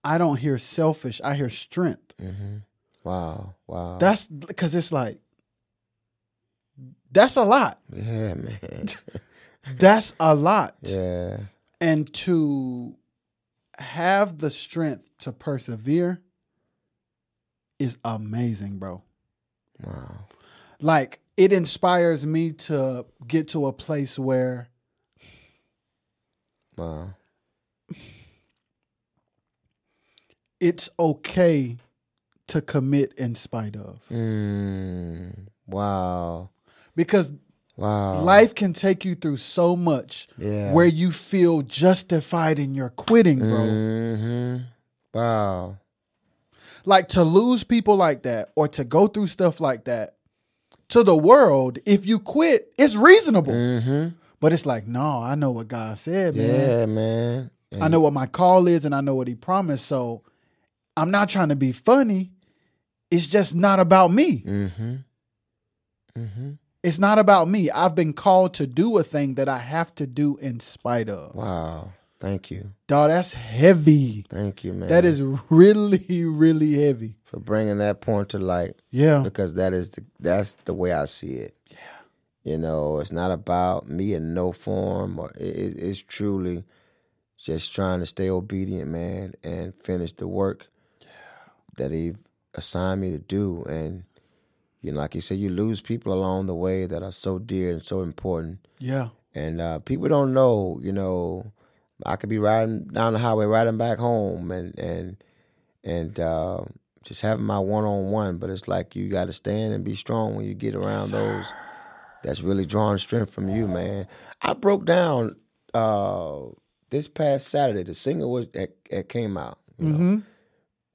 I don't hear selfish. I hear strength. Mm-hmm. wow wow That's because it's like that's a lot. yeah man That's a lot. yeah and to have the strength to persevere is amazing, bro. Wow. Like it inspires me to get to a place where Wow. it's okay to commit in spite of. Mm, wow. Because Wow. life can take you through so much Yeah. where you feel justified in your quitting, bro. hmm Wow. Like to lose people like that or to go through stuff like that to the world, if you quit, it's reasonable. hmm But it's like, no, I know what God said, man. Yeah, man. I know what my call is and I know what he promised. So I'm not trying to be funny. It's just not about me. Mm-hmm. Mm-hmm. It's not about me. I've been called to do a thing that I have to do in spite of. Wow. Thank you. Dog, that's heavy. Thank you, man. That is really, really heavy. for bringing that point to light Yeah. because that is the that's the way I see it. Yeah. You know, it's not about me in no form or it, it- it's truly just trying to stay obedient, man, and finish the work that he assigned me to do. And you know, like you said, you lose people along the way that are so dear and so important. Yeah. And uh, people don't know, you know, I could be riding down the highway, riding back home, and and and uh, just having my one on one. But it's like you got to stand and be strong when you get around those that's really drawing strength from you, man. I broke down uh, this past Saturday. The single was that, that came out, you know,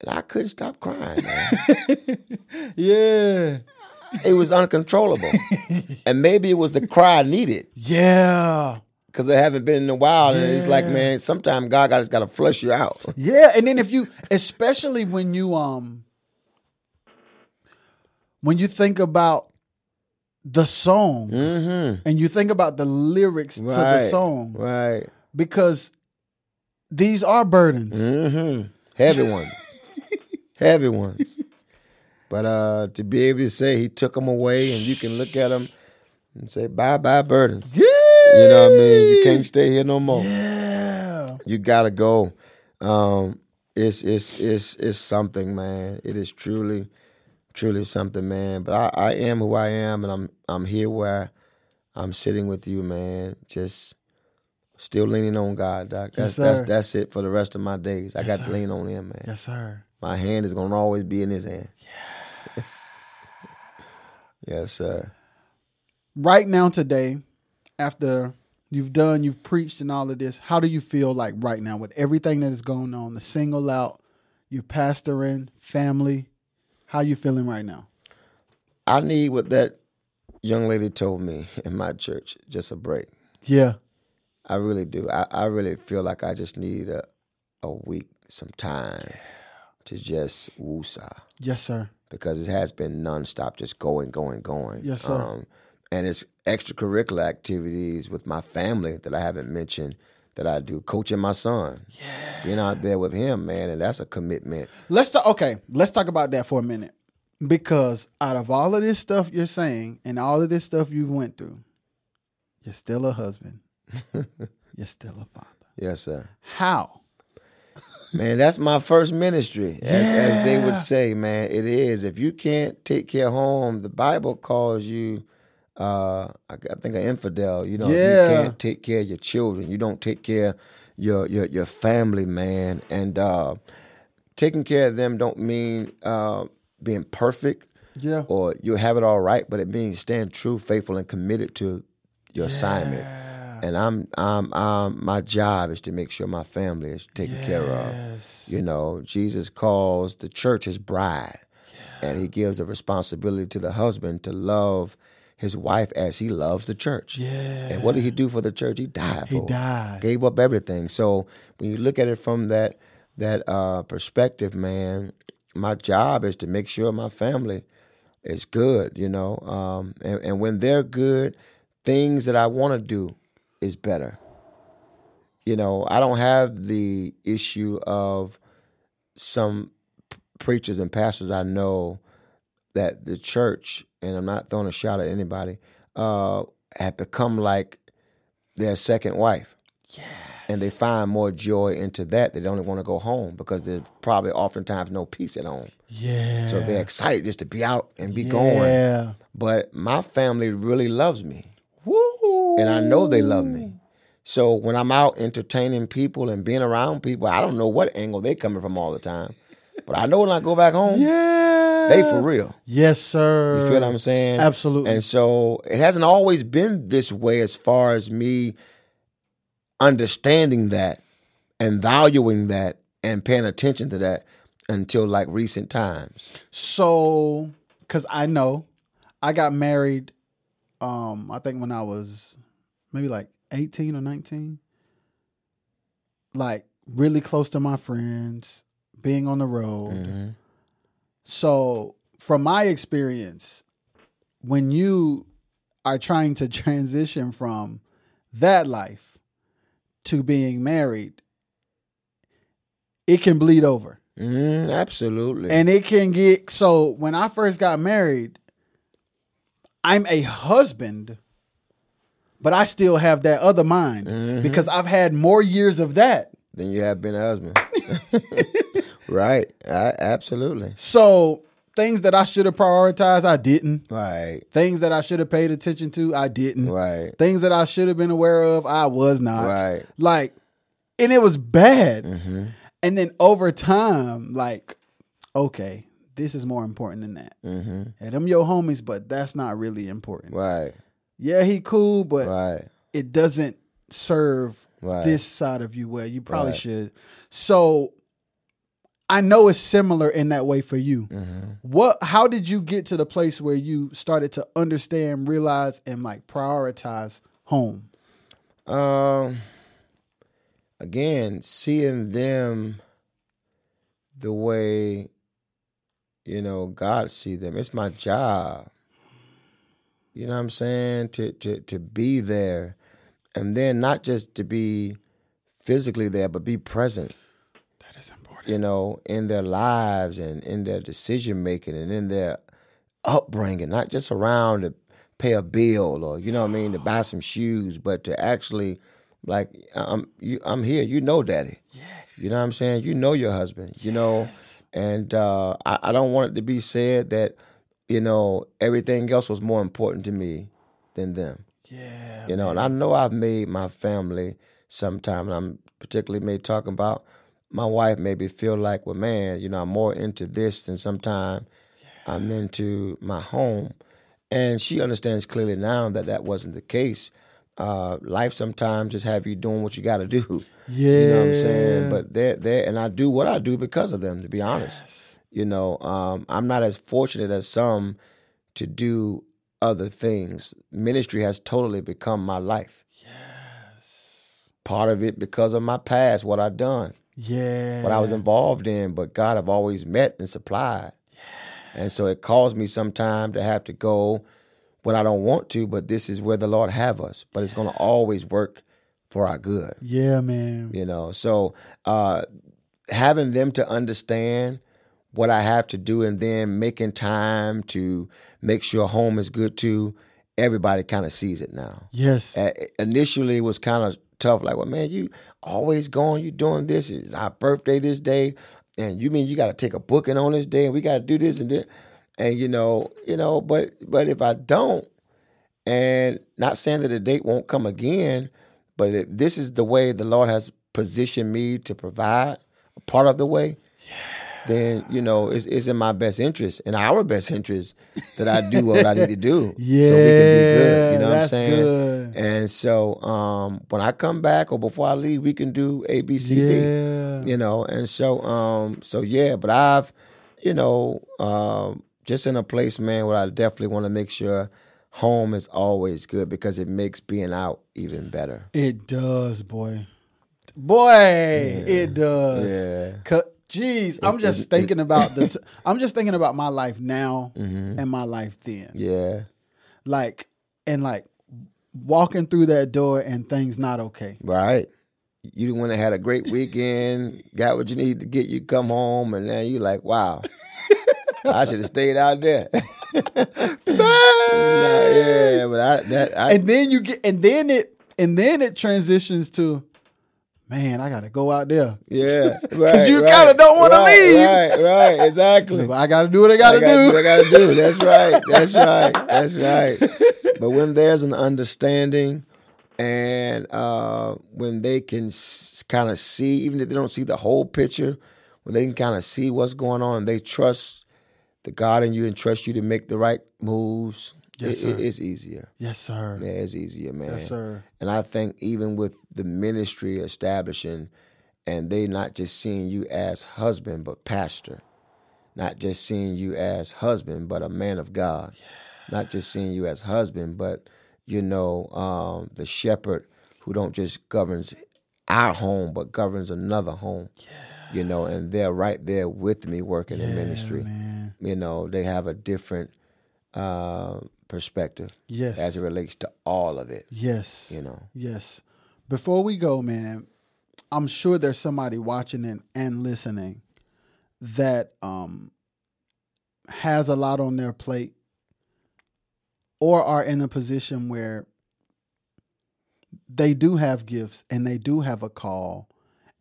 and I couldn't stop crying. Man. Yeah. it was uncontrollable, and maybe it was the cry I needed. Yeah. because I haven't been in a while, and it's like, man, sometimes God got just got to flush you out. Yeah, and then if you, especially when you um, when you think about the song and you think about the lyrics to the Mm-hmm. Song, right? because these are burdens. Mm-hmm. Heavy ones, heavy ones. But uh, to be able to say He took them away, and you can look at them and say, "Bye, bye, burdens." Yeah, You know what I mean? You can't stay here no more. yeah, You gotta go. Um, it's it's it's it's something, man. It is truly, truly something, man. But I, I am who I am, and I'm I'm here where I'm sitting with you, man. Just still leaning on God, Doc. That's that's that's it for the rest of my days. I got to lean on Him, man. yes, sir. My hand is gonna always be in His hand. Yeah. yes, sir. Right now, today, after you've done, you've preached, and all of this, how do you feel like right now with everything that is going on? The single out, you pastoring, family. How you feeling right now? I need what that young lady told me in my church, just a break. Yeah, I really do. I, I really feel like I just need a, a week, some time to just woosah yes, sir. because it has been nonstop, just going, going, going. Yes, sir. Um, and it's extracurricular activities with my family that I haven't mentioned that I do, coaching my son, yeah. being out there with him, man, and that's a commitment. Let's talk. Okay, let's talk about that for a minute, because out of all of this stuff you're saying and all of this stuff you went through, you're still a husband. you're still a father. Yes, sir. How? Man, that's my first ministry, as, as they would say. Man, it is. If you can't take care of home, the Bible calls you, uh, I, I think, an infidel. You know, Yeah. you can't take care of your children, you don't take care of your your your family, man. And uh, taking care of them don't mean uh, being perfect Yeah. or you'll have it all right, but it means staying true, faithful, and committed to your assignment. And I'm, I'm, I'm, my job is to make sure my family is taken care of. You know, Jesus calls the church his bride, and he gives a responsibility to the husband to love his wife as he loves the church. Yeah. And what did he do for the church? He died. He died. Gave up everything. So when you look at it from that that uh, perspective, man, my job is to make sure my family is good. You know, um, and, and when they're good, things that I want to do is better. You know, I don't have the issue of some preachers and pastors I know that the church, and I'm not throwing a shot at anybody, uh, have become like their second wife. And they find more joy into that. They don't want to go home because there's probably oftentimes no peace at home. Yeah. So they're excited just to be out and be going. Yeah. But my family really loves me. And I know they love me. So when I'm out entertaining people and being around people, I don't know what angle they coming from all the time. But I know when I go back home, Yeah. they for real. Yes, sir. You feel what I'm saying? Absolutely. And so it hasn't always been this way as far as me understanding that and valuing that and paying attention to that until like recent times. So, because I know I got married, um, I think when I was maybe like 18 or 19, like really close to my friends, being on the road. So, from my experience, when you are trying to transition from that life to being married, it can bleed over. Mm, absolutely. And it can get so when I first got married, I'm a husband, but I still have that other mind Mm-hmm. because I've had more years of that. than you have been a husband. right. I, absolutely. So things that I should have prioritized, I didn't. Right. Things that I should have paid attention to, I didn't. Right. Things that I should have been aware of, I was not. Right. Like, and it was bad. Mm-hmm. And then over time, like, okay, this is more important than that. Mm-hmm. And them your homies, but that's not really important. Right. Yeah, he cool, but Right. it doesn't serve Right. this side of you well. You probably Right. should. So I know it's similar in that way for you. Mm-hmm. What how did you get to the place where you started to understand, realize, and like prioritize home? Um, again, seeing them the way you know God see them. It's my job. You know what I'm saying? To to to be there, and then not just to be physically there, but be present. That is important. You know, in their lives and in their decision making and in their upbringing, not just around to pay a bill or you know what I mean to buy some shoes, but to actually like I'm you I'm here. You know, daddy. Yes. You know what I'm saying? You know your husband. You know, and uh, I, I don't want it to be said that you know everything else was more important to me than them. Yeah. You know, and I know I've made my family sometime, and I'm particularly made talking about my wife maybe feel like, well, man, you know, I'm more into this than sometime I'm into my home. And she understands clearly now that that wasn't the case. Uh, life sometimes just have you doing what you got to do. Yeah. You know what I'm saying? But they're there, and I do what I do because of them. To be honest, you know, um, I'm not as fortunate as some to do other things. Ministry has totally become my life. Yes. Part of it because of my past, what I've done Yeah. what I was involved in, but God have always met and supplied. And so it caused me sometime to have to go when I don't want to, but this is where the Lord have us. But it's gonna always work for our good. Yeah, man. You know. So uh having them to understand what I have to do and then making time to make sure home is good too, everybody kind of sees it now Yes. uh, initially it was kind of tough. Like, well, man, you always going, you doing this. It's our birthday this day, and you mean you got to take a booking on this day, and we got to do this and this, and you know, you know. But but if I don't, and not saying that the date won't come again, but if this is the way the Lord has positioned me to provide a part of the way. Then you know it's, it's in my best interest, in our best interest, that I do what I need to do, Yeah. so we can be good. You know what I'm saying? good. And so um, when I come back or before I leave, we can do A, B, C, D. Yeah. You know, and so um, so yeah, but I've, you know, um, just in a place, man, where I definitely want to make sure home is always good because it makes being out even better. It does, boy. Boy, it does. Yeah. Jeez, I'm just thinking about the. T- I'm just thinking about my life now and my life then. Mm-hmm. Yeah. Like and like walking through that door and things not okay. Right. You went and had a great weekend, got what you need to get you come home, and then you like, wow, I should have stayed out there. Nah, yeah, but I that I And then you get and then it and then it transitions to, man, I gotta go out there. yeah, right. you right, kinda don't wanna leave. Right, right, exactly. I gotta do what I gotta, I gotta do. I gotta do. That's right. That's right. That's right. But when there's an understanding, and uh, when they can s- kind of see, even if they don't see the whole picture, when they can kind of see what's going on, they trust the God in you and trust you to make the right moves. Yes, it- it- it's easier. Yes, sir. Yeah, it's easier, man. Yes, sir. And I think even with the ministry establishing, and they not just seeing you as husband but pastor, not just seeing you as husband but a man of God, not just seeing you as husband but you know um, the shepherd who don't just governs our home but governs another home. You know, and they're right there with me working in ministry. man. You know, they have a different uh, perspective Yes. as it relates to all of it. Yes. You know. Yes. Before we go, man, I'm sure there's somebody watching and, and listening that um has a lot on their plate or are in a position where they do have gifts and they do have a call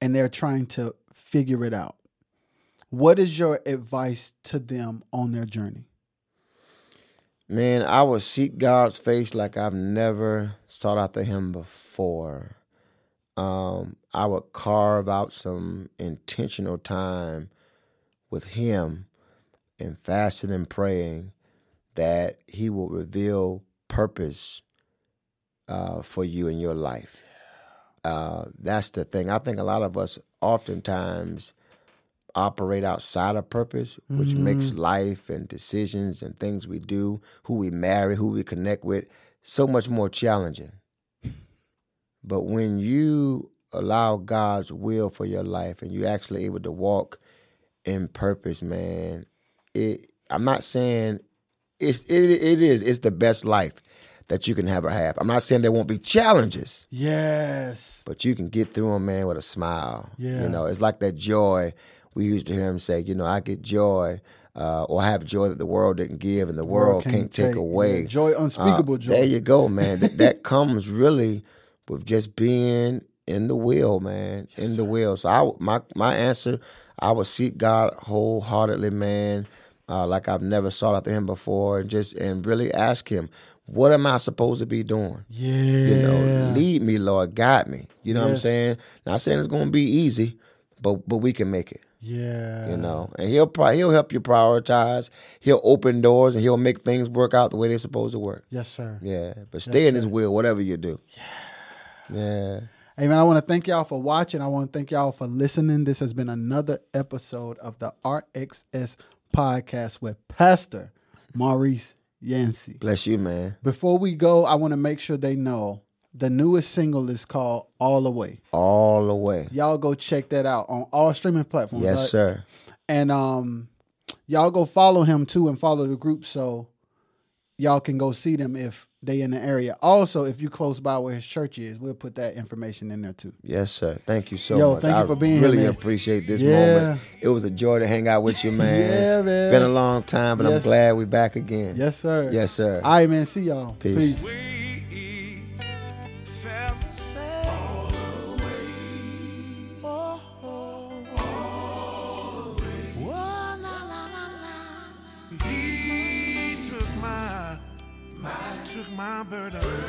and they're trying to figure it out. What is your advice to them on their journey? Man, I would seek God's face like I've never sought after Him before. Um, I would carve out some intentional time with Him and fasting and praying that He will reveal purpose uh, for you in your life. Uh, that's the thing. I think a lot of us oftentimes operate outside of purpose, which makes mm. life and decisions and things we do, who we marry, who we connect with, so much more challenging. But when you allow God's will for your life and you're actually able to walk in purpose, man, it I'm not saying it's it, it is it's the best life that you can ever have. I'm not saying there won't be challenges, Yes. but you can get through them, man, with a smile. Yeah. You know, it's like that joy we used to hear him say, you know, I get joy. Uh, or have joy that the world didn't give and the world, can't, take, away. yeah, joy, unspeakable Uh, joy. There you go, man. that, that comes really with just being in the will, man. in the will. So I, my my answer, I would seek God wholeheartedly, man. Uh, like I've never sought after Him before, and just and really ask Him, what am I supposed to be doing? yeah. You know, lead me, Lord, guide me. You know what I'm saying? Not saying it's going to be easy, but but we can make it. Yeah. You know, and he'll pri- he'll help you prioritize. He'll open doors and he'll make things work out the way they're supposed to work. Yes, sir. Yeah, but stay in His will, whatever you do. Yeah, yeah. Hey man, I want to thank y'all for watching. I want to thank y'all for listening. This has been another episode of the RXS podcast with Pastor Maurice Yancey. Bless you, man. Before we go, I want to make sure they know the newest single is called All the Way. All the way. Y'all go check that out on all streaming platforms. Yes, right? sir. And um, y'all go follow him too and follow the group so y'all can go see them if they in the area. Also, if you close by where his church is, we'll put that information in there too. Yes, sir. Thank you so Yo, much. thank you for being here, really appreciate this Yeah. moment. It was a joy to hang out with you, man. Yeah, man. Been a long time, but I'm glad we're back again. Yes, sir. Yes, sir. All right, man. See y'all. Peace. Peace. My burdens.